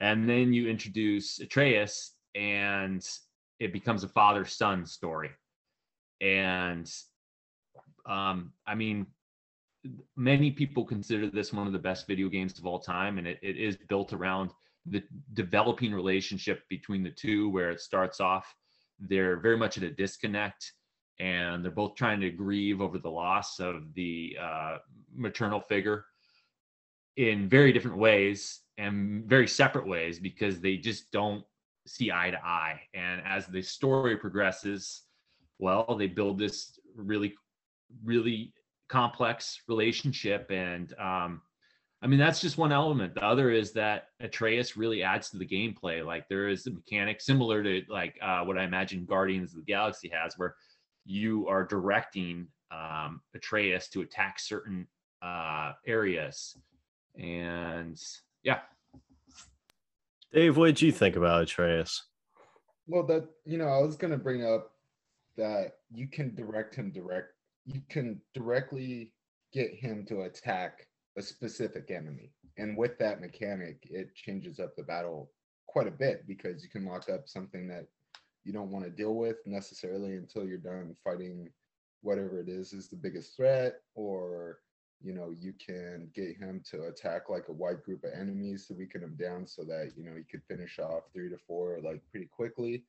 S2: And then you introduce Atreus, and it becomes a father son story. And um, I mean, many people consider this one of the best video games of all time, and it, it is built around the developing relationship between the two, where it starts off they're very much at a disconnect and they're both trying to grieve over the loss of the uh, maternal figure in very different ways and very separate ways because they just don't see eye to eye. And as the story progresses, well, they build this really, really complex relationship. And um, I mean, that's just one element. The other is that Atreus really adds to the gameplay. Like there is a mechanic similar to like uh, what I imagine Guardians of the Galaxy has, where you are directing um, Atreus to attack certain uh, areas. And yeah,
S3: Dave, what did you think about Atreus?
S1: Well, that you know, I was gonna bring up that you can direct him direct. You can directly get him to attack a specific enemy, and with that mechanic, it changes up the battle quite a bit because you can lock up something that you don't want to deal with necessarily until you're done fighting whatever it is is the biggest threat or you know, you can get him to attack like a wide group of enemies to weaken him down so that, you know, he could finish off three to four like pretty quickly.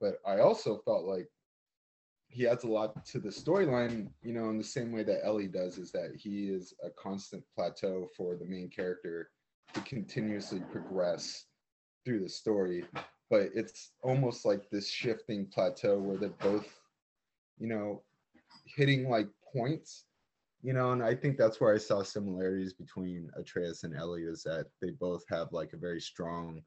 S1: But I also felt like he adds a lot to the storyline, you know, in the same way that Ellie does, is that he is a constant plateau for the main character to continuously progress through the story. But it's almost like this shifting plateau where they're both, you know, hitting like points you know, and I think that's where I saw similarities between Atreus and Ellie is that they both have like a very strong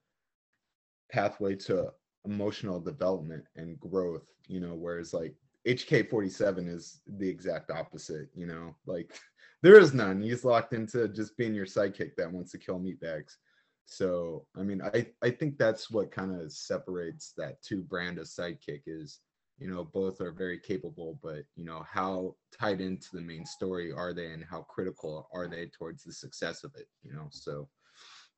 S1: pathway to emotional development and growth, you know, whereas like HK 47 is the exact opposite, you know, like there is none. He's locked into just being your sidekick that wants to kill meatbags. So, I mean, I, I think that's what kind of separates that two brand of sidekick is you know both are very capable but you know how tied into the main story are they and how critical are they towards the success of it you know so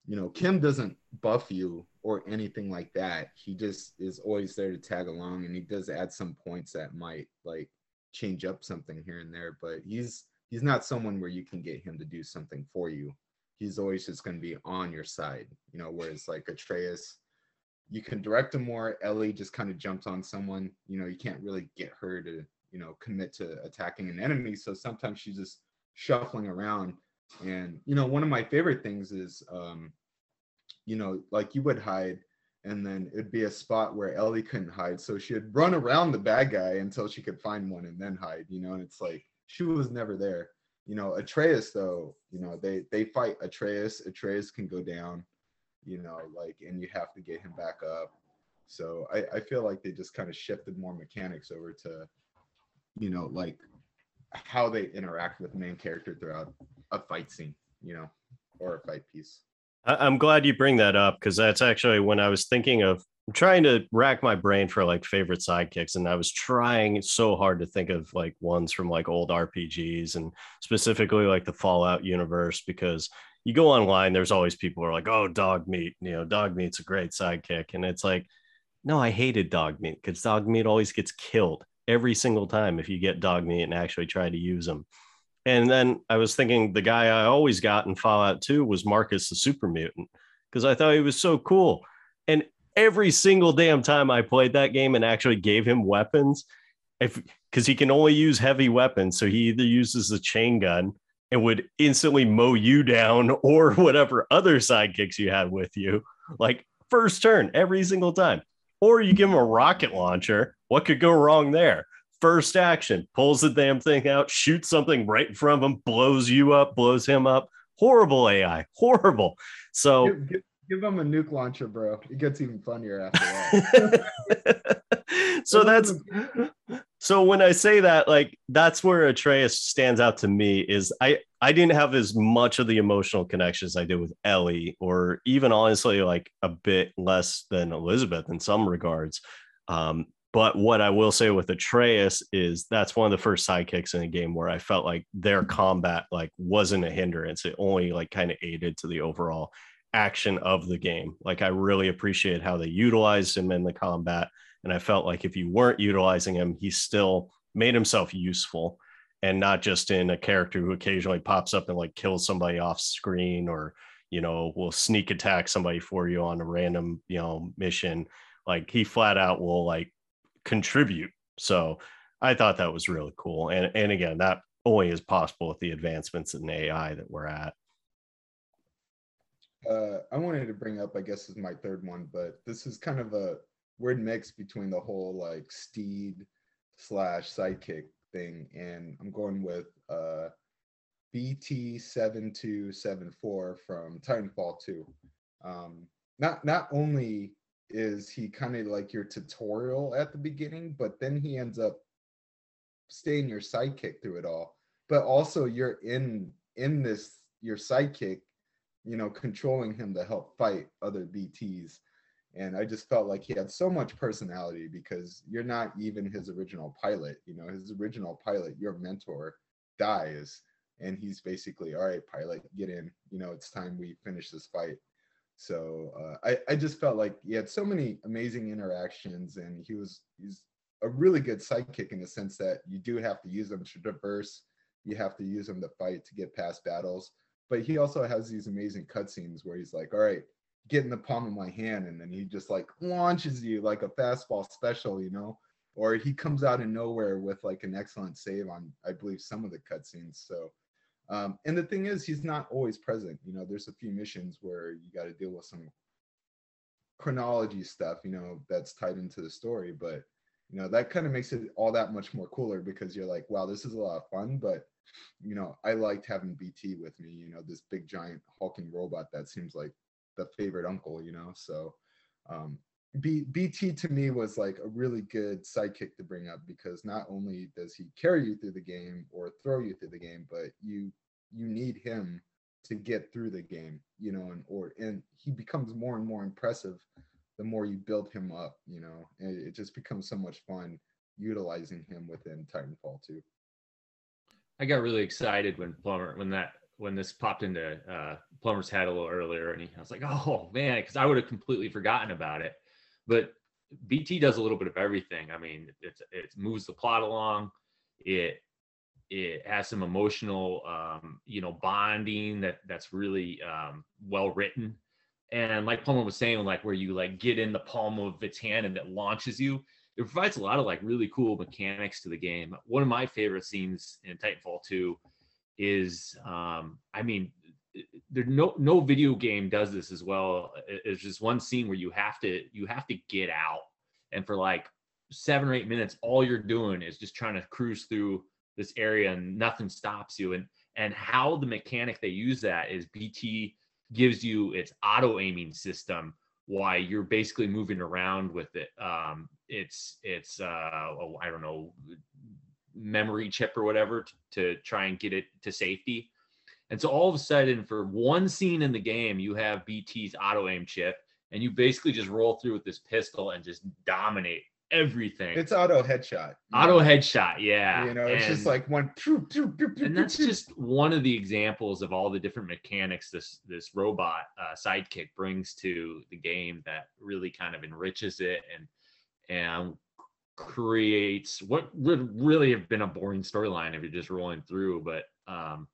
S1: you know kim doesn't buff you or anything like that he just is always there to tag along and he does add some points that might like change up something here and there but he's he's not someone where you can get him to do something for you he's always just going to be on your side you know whereas like atreus you can direct him more. Ellie just kind of jumps on someone. You know, you can't really get her to, you know, commit to attacking an enemy. So sometimes she's just shuffling around. And, you know, one of my favorite things is, um, you know, like you would hide and then it'd be a spot where Ellie couldn't hide. So she'd run around the bad guy until she could find one and then hide, you know, and it's like she was never there. you know, Atreus though, you know, they they fight Atreus. Atreus can go down, you know, like, and you have to get him back up. So I, I feel like they just kind of shifted more mechanics over to, you know, like how they interact with the main character throughout a fight scene, you know, or a fight piece.
S3: I'm glad you bring that up because that's actually when I was thinking of I'm trying to rack my brain for like favorite sidekicks, and I was trying so hard to think of like ones from like old RPGs and specifically like the Fallout universe because you go online, there's always people who are like, "Oh, dog meat," you know, dog meat's a great sidekick, and it's like, no, I hated dog meat because dog meat always gets killed every single time if you get dog meat and actually try to use them. And then I was thinking the guy I always got in Fallout 2 was Marcus the super mutant because I thought he was so cool. And every single damn time I played that game and actually gave him weapons, if because he can only use heavy weapons, so he either uses the chain gun and would instantly mow you down or whatever other sidekicks you had with you, like first turn every single time. Or you give him a rocket launcher. What could go wrong there? First action, pulls the damn thing out, shoots something right in front of him, blows you up, blows him up. Horrible AI, horrible. So
S1: Give, give, give him a nuke launcher, bro. It gets even funnier after that.
S3: so that's so when I say that, like that's where Atreus stands out to me is I I didn't have as much of the emotional connections I did with Ellie, or even honestly like a bit less than Elizabeth in some regards. Um, but what I will say with Atreus is that's one of the first sidekicks in a game where I felt like their mm-hmm. combat like wasn't a hindrance. It only like kind of aided to the overall action of the game. Like I really appreciate how they utilized him in the combat. And I felt like if you weren't utilizing him, he still made himself useful and not just in a character who occasionally pops up and like kills somebody off screen or, you know, will sneak attack somebody for you on a random, you know, mission. Like he flat out will like contribute. So I thought that was really cool. And and again, that only is possible with the advancements in AI that we're at.
S1: uh, I wanted to bring up, I guess, is my third one, but this is kind of a weird mix between the whole like steed slash sidekick thing, and I'm going with uh, BT7274 from Titanfall 2. Um, not not only is he kind of like your tutorial at the beginning, but then he ends up staying your sidekick through it all. But also you're in in this your sidekick, you know, controlling him to help fight other BTs. And I just felt like he had so much personality because you're not even his original pilot. You know, his original pilot, your mentor, dies. And he's basically, all right, pilot, get in. You know, it's time we finish this fight. So uh, I, I just felt like he had so many amazing interactions and he was he's a really good sidekick in the sense that you do have to use them to traverse, you have to use them to fight to get past battles. But he also has these amazing cutscenes where he's like, all right, get in the palm of my hand, and then he just like launches you like a fastball special, you know? Or he comes out of nowhere with like an excellent save on, I believe, some of the cutscenes. So um, and the thing is, he's not always present. You know, there's a few missions where you got to deal with some chronology stuff, you know, that's tied into the story. But, you know, that kind of makes it all that much more cooler because you're like, wow, this is a lot of fun. But, you know, I liked having BT with me, you know, this big giant hulking robot that seems like the favorite uncle, you know. So, um, B- BT to me was like a really good sidekick to bring up because not only does he carry you through the game or throw you through the game, but you you need him to get through the game, you know, and or and he becomes more and more impressive the more you build him up, you know, and it just becomes so much fun utilizing him within Titanfall 2.
S2: I got really excited when Plumber when that when this popped into uh, Plumber's head a little earlier, and he, I was like, "Oh man," because I would have completely forgotten about it. But BT does a little bit of everything. I mean, it's it moves the plot along. It it has some emotional, um, you know, bonding that that's really um, well written. And like Plumber was saying, like where you like get in the palm of its hand and it launches you. It provides a lot of like really cool mechanics to the game. One of my favorite scenes in Titanfall 2 is, um, I mean, there no no video game does this as well. It's just one scene where you have to you have to get out, and for like seven or eight minutes, all you're doing is just trying to cruise through this area, and nothing stops you. And And how the mechanic they use that is BT gives you its auto aiming system why you're basically moving around with it. Um, it's it's uh, oh, I don't know memory chip or whatever to, to try and get it to safety. And so all of a sudden, for one scene in the game, you have BT's auto aim chip, and you basically just roll through with this pistol and just dominate everything.
S1: It's auto headshot.
S2: auto
S1: know?
S2: headshot, yeah.
S1: You know, it's just like one. pew, pew, pew, pew,
S2: and that's just one of the examples of all the different mechanics this this robot uh, sidekick brings to the game that really kind of enriches it and and creates what would really have been a boring storyline if you're just rolling through but um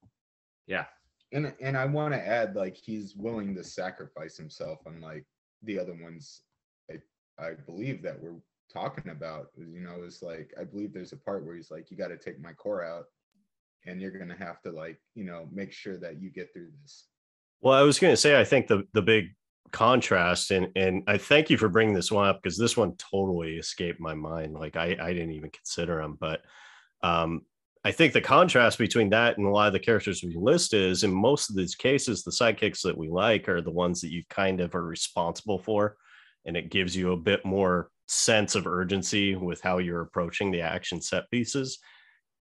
S2: yeah
S1: and and I want to add like he's willing to sacrifice himself, unlike the other ones. I I believe that we're talking about. You know, is like I believe there's a part where he's like, you got to take my core out, and you're gonna have to like you know make sure that you get through this.
S3: Well, I was going to say, I think the the big contrast, and and I thank you for bringing this one up because this one totally escaped my mind. Like I I didn't even consider him, but um, I think the contrast between that and a lot of the characters we list is in most of these cases, the sidekicks that we like are the ones that you kind of are responsible for, and it gives you a bit more sense of urgency with how you're approaching the action set pieces.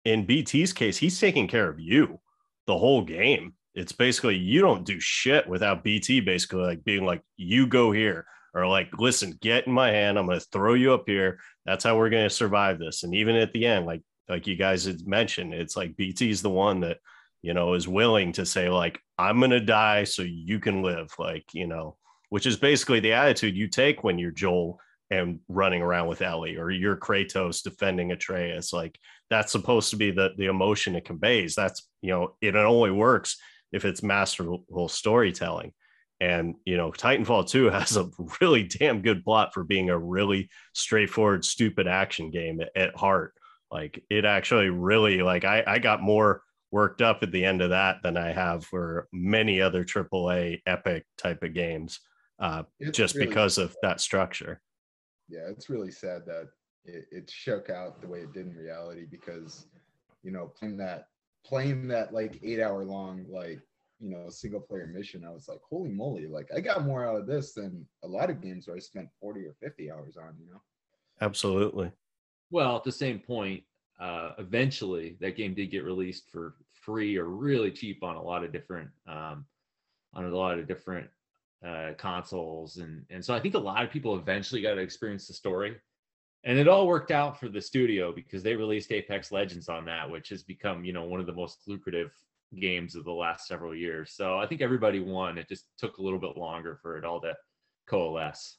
S3: In BT's case, he's taking care of you the whole game. It's basically you don't do shit without BT basically like being like, you go here, or like, listen, get in my hand. I'm gonna throw you up here. That's how we're gonna survive this. And even at the end, like like you guys had mentioned, it's like BT's the one that you know is willing to say, like, I'm gonna die so you can live, like, you know, which is basically the attitude you take when you're Joel and running around with Ellie, or you're Kratos defending Atreus. Like that's supposed to be the the emotion it conveys. That's you know, it only works if it's masterful storytelling. And you know, Titanfall 2 has a really damn good plot for being a really straightforward, stupid action game at, at heart. Like it actually really like I, I got more worked up at the end of that than I have for many other AAA epic type of games, uh, just
S1: really-
S3: because of that structure.
S1: yeah, it's really sad that it, it shook out the way it did in reality because, you know, playing that playing that like eight hour long like you know single player mission, I was like, holy moly! Like I got more out of this than a lot of games where I spent forty or fifty hours on. You know.
S3: Absolutely.
S2: Well at the same point uh eventually that game did get released for free or really cheap on a lot of different um on a lot of different uh consoles. And and so i think a lot of people eventually got to experience the story. And it all worked out for the studio because they released apex legends on that which has become you know one of the most lucrative games of the last several years. So i think everybody won. It just took a little bit longer for it all to coalesce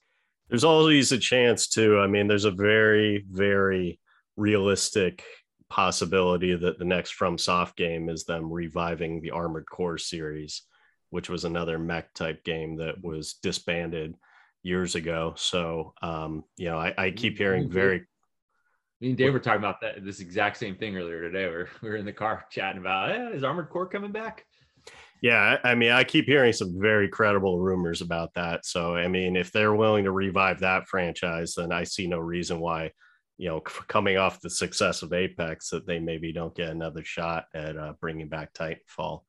S3: there's always a chance too. I mean, there's a very, very realistic possibility that the next From Soft game is them reviving the Armored Core series, which was another mech type game that was disbanded years ago. So, um, you know, I, I keep hearing very
S2: Me and Dave were talking about that this exact same thing earlier today. We're we were in the car chatting about eh, is Armored Core coming back?
S3: Yeah, I mean, I keep hearing some very credible rumors about that. So, I mean, if they're willing to revive that franchise, then I see no reason why, you know, coming off the success of Apex, that they maybe don't get another shot at uh, bringing back Titanfall.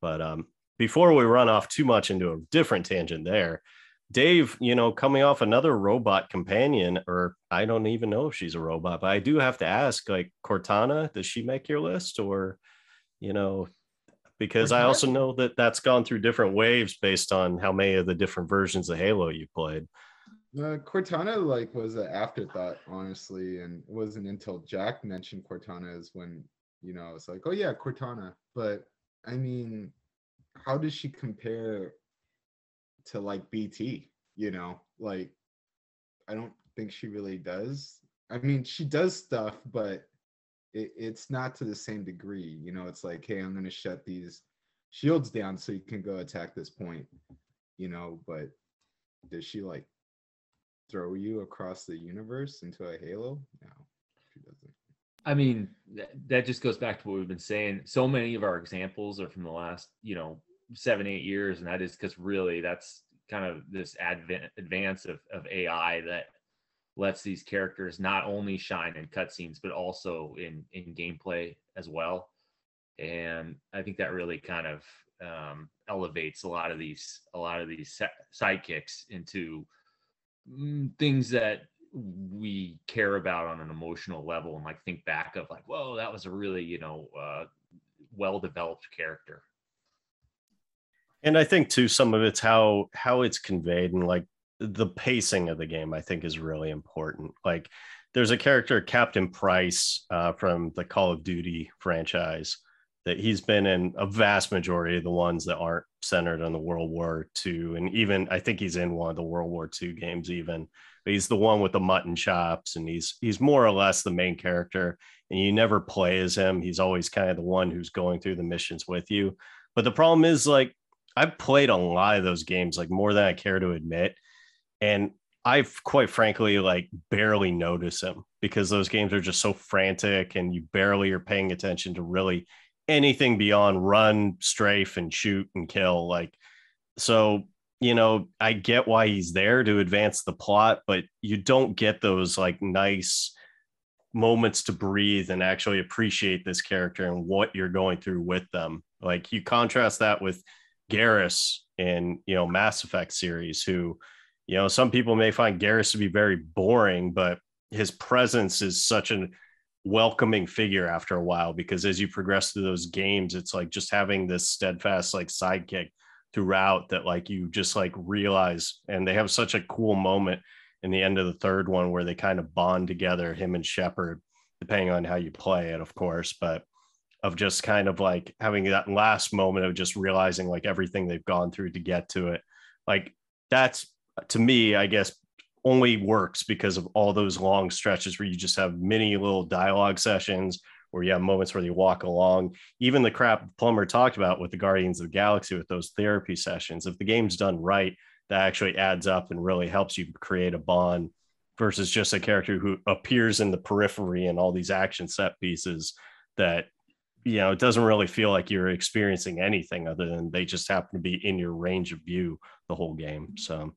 S3: But um, before we run off too much into a different tangent, there, Dave, you know, coming off another robot companion, or I don't even know if she's a robot, but I do have to ask, like Cortana, does she make your list, or, you know, because I also know that that's gone through different waves based on how many of the different versions of Halo you played.
S1: Uh, Cortana like was an afterthought, honestly, and it wasn't until Jack mentioned Cortana is when you know it's like, oh yeah, Cortana. But I mean, how does she compare to like BT? You know, like I don't think she really does. I mean, she does stuff, but it, it's not to the same degree. You know, it's like, hey, I'm gonna shut these shields down so you can go attack this point. You know, but does she like throw you across the universe into a halo? No, she doesn't.
S2: I mean, that, that just goes back to what we've been saying. So many of our examples are from the last, you know, seven, eight years. And that is because really that's kind of this advent advance of, of AI that lets these characters not only shine in cutscenes, but also in, in gameplay as well. and I think that really kind of um, elevates a lot of these a lot of these sidekicks into mm, things that we care about on an emotional level and like think back of like whoa that was a really you know uh, well developed character
S3: and i think too some of it's how how it's conveyed and like the pacing of the game i think is really important like there's a character captain price uh, from the call of duty franchise that he's been in a vast majority of the ones that aren't centered on the World War II. And even I think he's in one of the World War II games, even. But he's the one with the mutton chops, and he's he's more or less the main character. And you never play as him. He's always kind of the one who's going through the missions with you. But the problem is like I've played a lot of those games, like more than I care to admit. And I've quite frankly like barely notice him because those games are just so frantic and you barely are paying attention to really anything beyond run, strafe, and shoot and kill. Like, so, you know, I get why he's there to advance the plot, but you don't get those like nice moments to breathe and actually appreciate this character and what you're going through with them. Like, you contrast that with Garrus in, you know, Mass Effect series, who, you know, some people may find Garrus to be very boring, but his presence is such an welcoming figure after a while because as you progress through those games it's like just having this steadfast like sidekick throughout that like you just like realize and they have such a cool moment in the end of the third one where they kind of bond together him and Shepard depending on how you play it of course but of just kind of like having that last moment of just realizing like everything they've gone through to get to it. Like that's to me i guess only works because of all those long stretches where you just have many little dialogue sessions where you have moments where you walk along. Even the crap Plumber talked about with the Guardians of the Galaxy with those therapy sessions. If the game's done right, that actually adds up and really helps you create a bond versus just a character who appears in the periphery and all these action set pieces that you know it doesn't really feel like you're experiencing anything other than they just happen to be in your range of view the whole game so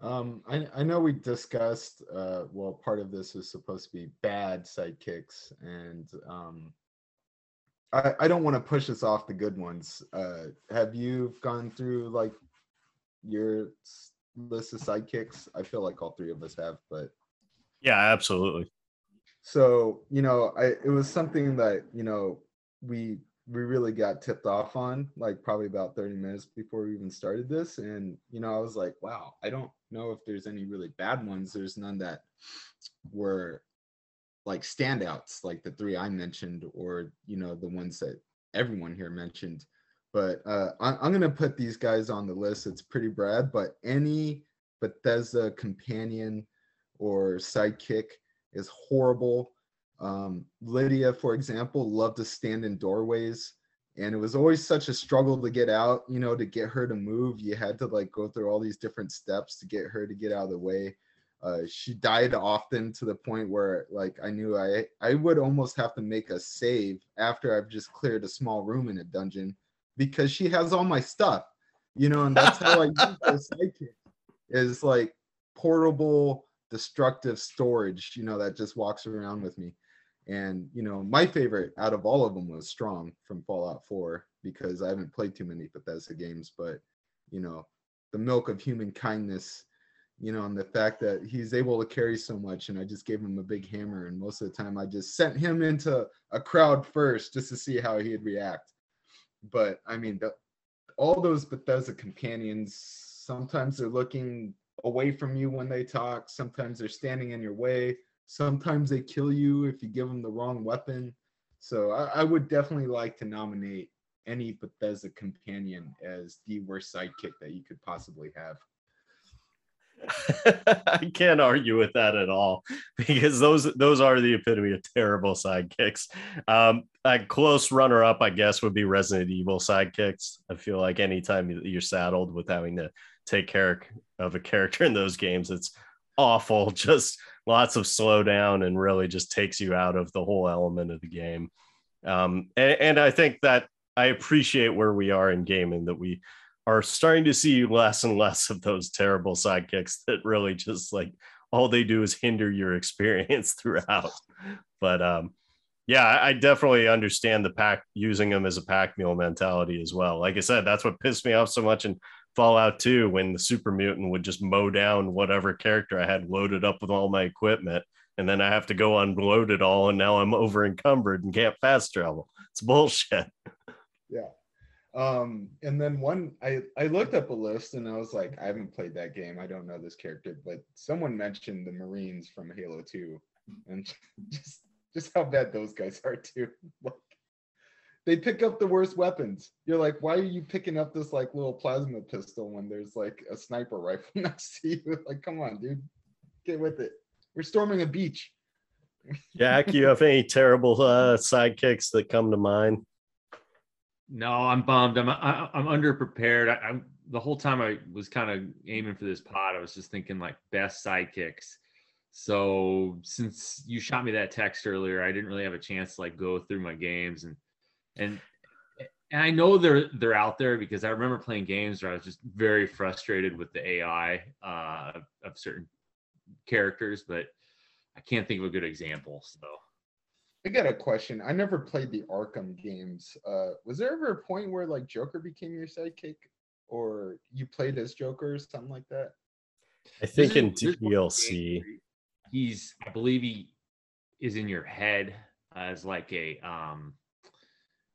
S1: um, I, I know we discussed, uh, well, part of this is supposed to be bad sidekicks, and um, I, I don't want to push us off the good ones. Uh, have you gone through like your list of sidekicks? I feel like all three of us have, but
S3: yeah, absolutely.
S1: So you know, I it was something that you know we we really got tipped off on like probably about 30 minutes before we even started this. And you know i was like wow i don't know if there's any really bad ones. There's none that were like standouts like the three i mentioned or you know the ones that everyone here mentioned. But uh I, i'm gonna put these guys on the list. It's pretty brad but any bethesda companion or sidekick is horrible um, Lydia, for example, loved to stand in doorways, and it was always such a struggle to get out. You know, to get her to move, you had to like go through all these different steps to get her to get out of the way. Uh, she died often to the point where like I knew I I would almost have to make a save after I've just cleared a small room in a dungeon because she has all my stuff, you know, and that's how I use the sidekick is like portable destructive storage, you know, that just walks around with me. And you know, my favorite out of all of them was Strong from Fallout 4 because I haven't played too many Bethesda games, but you know, the milk of human kindness, you know, and the fact that he's able to carry so much, and I just gave him a big hammer, and most of the time I just sent him into a crowd first just to see how he'd react. But I mean, the, all those Bethesda companions, sometimes they're looking away from you when they talk, sometimes they're standing in your way Sometimes they kill you if you give them the wrong weapon. So I, I would definitely like to nominate any Bethesda companion as the worst sidekick that you could possibly have.
S3: I can't argue with that at all because those those are the epitome of terrible sidekicks. Um, a close runner up, I guess, would be Resident Evil sidekicks. I feel like anytime you're saddled with having to take care of a character in those games, it's awful. Just lots of slowdown and really just takes you out of the whole element of the game. Um, and, and I think that I appreciate where we are in gaming that we are starting to see less and less of those terrible sidekicks that really just like all they do is hinder your experience throughout. But um, Yeah, I definitely understand the pack using them as a pack mule mentality as well. Like I said, that's what pissed me off so much in Fallout 2 when the super mutant would just mow down whatever character I had loaded up with all my equipment. And then I have to go unload it all. And now I'm over encumbered and can't fast travel. It's bullshit.
S1: Yeah. Um, and then one I, I looked up a list and I was like, I haven't played that game. I don't know this character, but someone mentioned the Marines from Halo 2 and just just how bad those guys are too. Like they pick up the worst weapons. You're like, why are you picking up this like little plasma pistol when there's like a sniper rifle next to you? Like, come on, dude, get with it. We're storming a beach.
S3: Jack, you have any terrible uh, sidekicks that come to mind?
S2: No, I'm bummed. I'm I, I'm underprepared. I, I'm the whole time I was kind of aiming for this pod. I was just thinking like best sidekicks so since you shot me that text earlier, I didn't really have a chance to like go through my games and and and I know they're they're out there because I remember playing games where I was just very frustrated with the AI uh, of certain characters, but I can't think of a good example. So
S1: I got a question. I never played the Arkham games. Uh, was there ever a point where like Joker became your sidekick, or you played as Joker or something like that?
S3: I think in DLC
S2: he's I believe he is in your head as like a um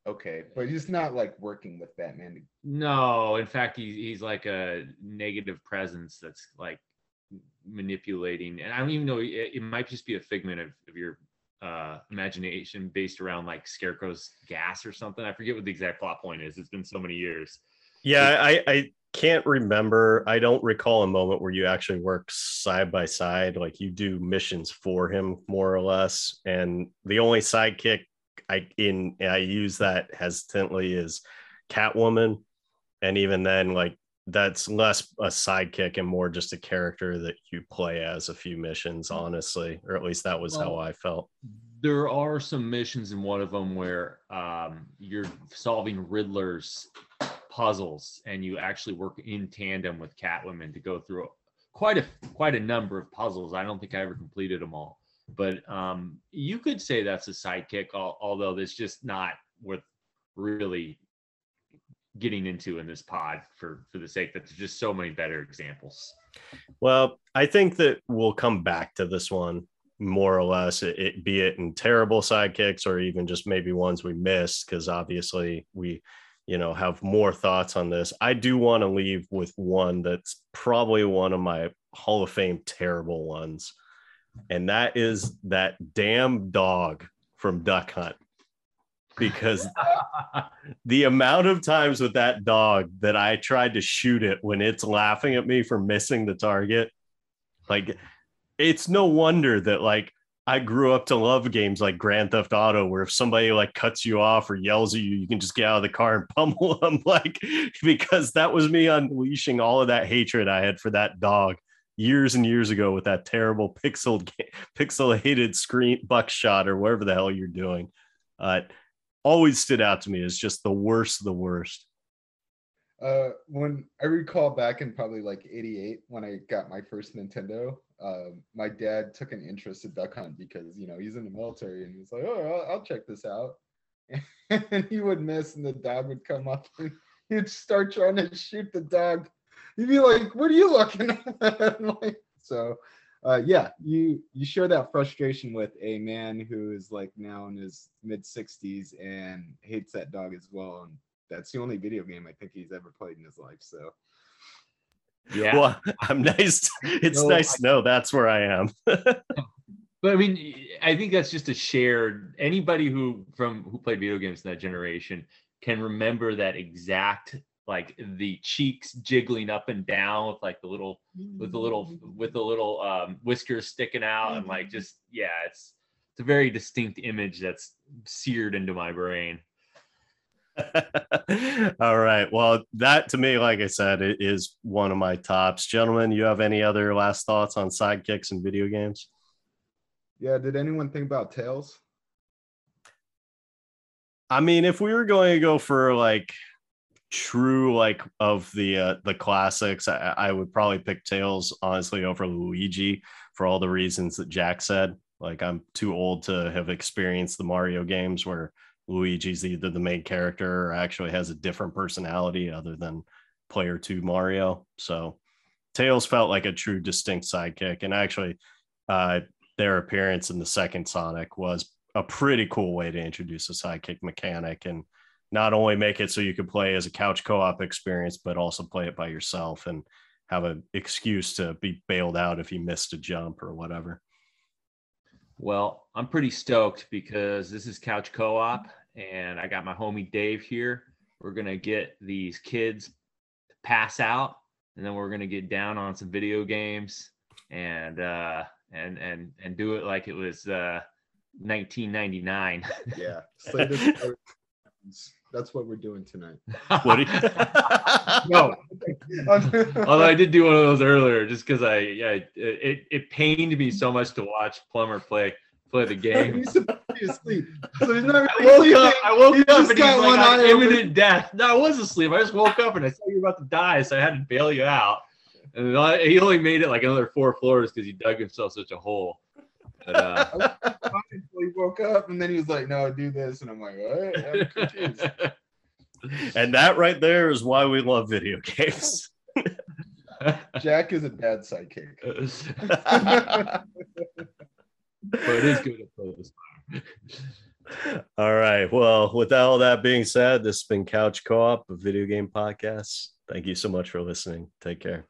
S1: okay but he's not like working with batman
S2: no in fact he's, he's like a negative presence that's like manipulating and i don't even know it, it might just be a figment of, of your uh imagination based around like scarecrow's gas or something. I forget what the exact plot point is. It's been so many years.
S3: Yeah i i can't remember. I don't recall a moment where you actually work side by side, like you do missions for him more or less. And the only sidekick I in I use that hesitantly is Catwoman, and even then, like that's less a sidekick and more just a character that you play as a few missions, honestly, or at least that was well, how I felt.
S2: There are some missions in one of them where um, you're solving Riddler's puzzles and you actually work in tandem with Catwoman to go through quite a quite a number of puzzles. I don't think I ever completed them all, but um, you could say that's a sidekick. Although that's just not worth really getting into in this pod for for the sake that there's just so many better examples.
S3: Well, I think that we'll come back to this one more or less, it, it be it in terrible sidekicks or even just maybe ones we missed because obviously we you know have more thoughts on this i do want to leave with one that's probably one of my hall of fame terrible ones and that is that damn dog from duck hunt because the amount of times with that dog that i tried to shoot it when it's laughing at me for missing the target like it's no wonder that like I grew up to love games like Grand Theft Auto, where if somebody like cuts you off or yells at you, you can just get out of the car and pummel them. Like, because that was me unleashing all of that hatred I had for that dog years and years ago with that terrible pixel pixelated screen buckshot or whatever the hell you're doing. Uh, always stood out to me as just the worst of the worst.
S1: Uh, when I recall back in probably like 88 when I got my first Nintendo, uh, my dad took an interest in duck hunt because you know he's in the military and he's like, oh, I'll, I'll check this out, and he would miss and the dog would come up and he'd start trying to shoot the dog. He'd be like, "What are you looking at?" like, so, uh, yeah, you you share that frustration with a man who is like now in his mid 60s and hates that dog as well, and that's the only video game I think he's ever played in his life. So
S3: yeah. Well, I'm nice. It's no, nice I, to know that's where I am.
S2: but I mean, I think that's just a shared. Anybody who from who played video games in that generation can remember that exact like the cheeks jiggling up and down with like the little with the little with the little um, whiskers sticking out and like just yeah, it's it's a very distinct image that's seared into my brain.
S3: All right. Well, that to me, like I said, it is one of my tops. Gentlemen, you have any other last thoughts on sidekicks and video games?
S1: Yeah. Did anyone think about Tails?
S3: I mean, if we were going to go for like true like of the uh, the classics, I, I would probably pick Tails honestly over Luigi for all the reasons that Jack said. Like I'm too old to have experienced the Mario games where Luigi's either the main character or actually has a different personality other than player two Mario. So Tails felt like a true distinct sidekick. And actually, uh, their appearance in the second Sonic was a pretty cool way to introduce a sidekick mechanic and not only make it so you could play as a couch co-op experience, but also play it by yourself and have an excuse to be bailed out if you missed a jump or whatever.
S2: Well, I'm pretty stoked because this is couch co-op and I got my homie Dave here. We're going to get these kids to pass out and then we're going to get down on some video games and uh and and and do it like it was uh 1999.
S1: Yeah. That's what we're doing tonight.
S3: What do you-
S2: no, although I did do one of those earlier, just because I yeah it it pained me so much to watch Plumber play play the game.
S1: He's supposed to be asleep. So he's not
S2: I
S1: really
S2: woke up.
S1: sleeping.
S2: I woke
S1: He
S2: up
S1: just
S2: and he's
S1: got
S2: like
S1: one
S2: on
S1: eye open.
S2: imminent death. No, I was asleep. I just woke up and I saw you were about to die, so I had to bail you out. And I- he only made it like another four floors because he dug himself such a hole. But, uh,
S1: Until he woke up and then he was like, "No, do this," and I'm like, "What?" I'm confused.
S3: and that right there is why we love video games.
S1: Jack is a bad sidekick.
S2: but it is good at those.
S3: All right. Well, with all that being said, this has been Couch Co op, a video game podcast. Thank you so much for listening. Take care.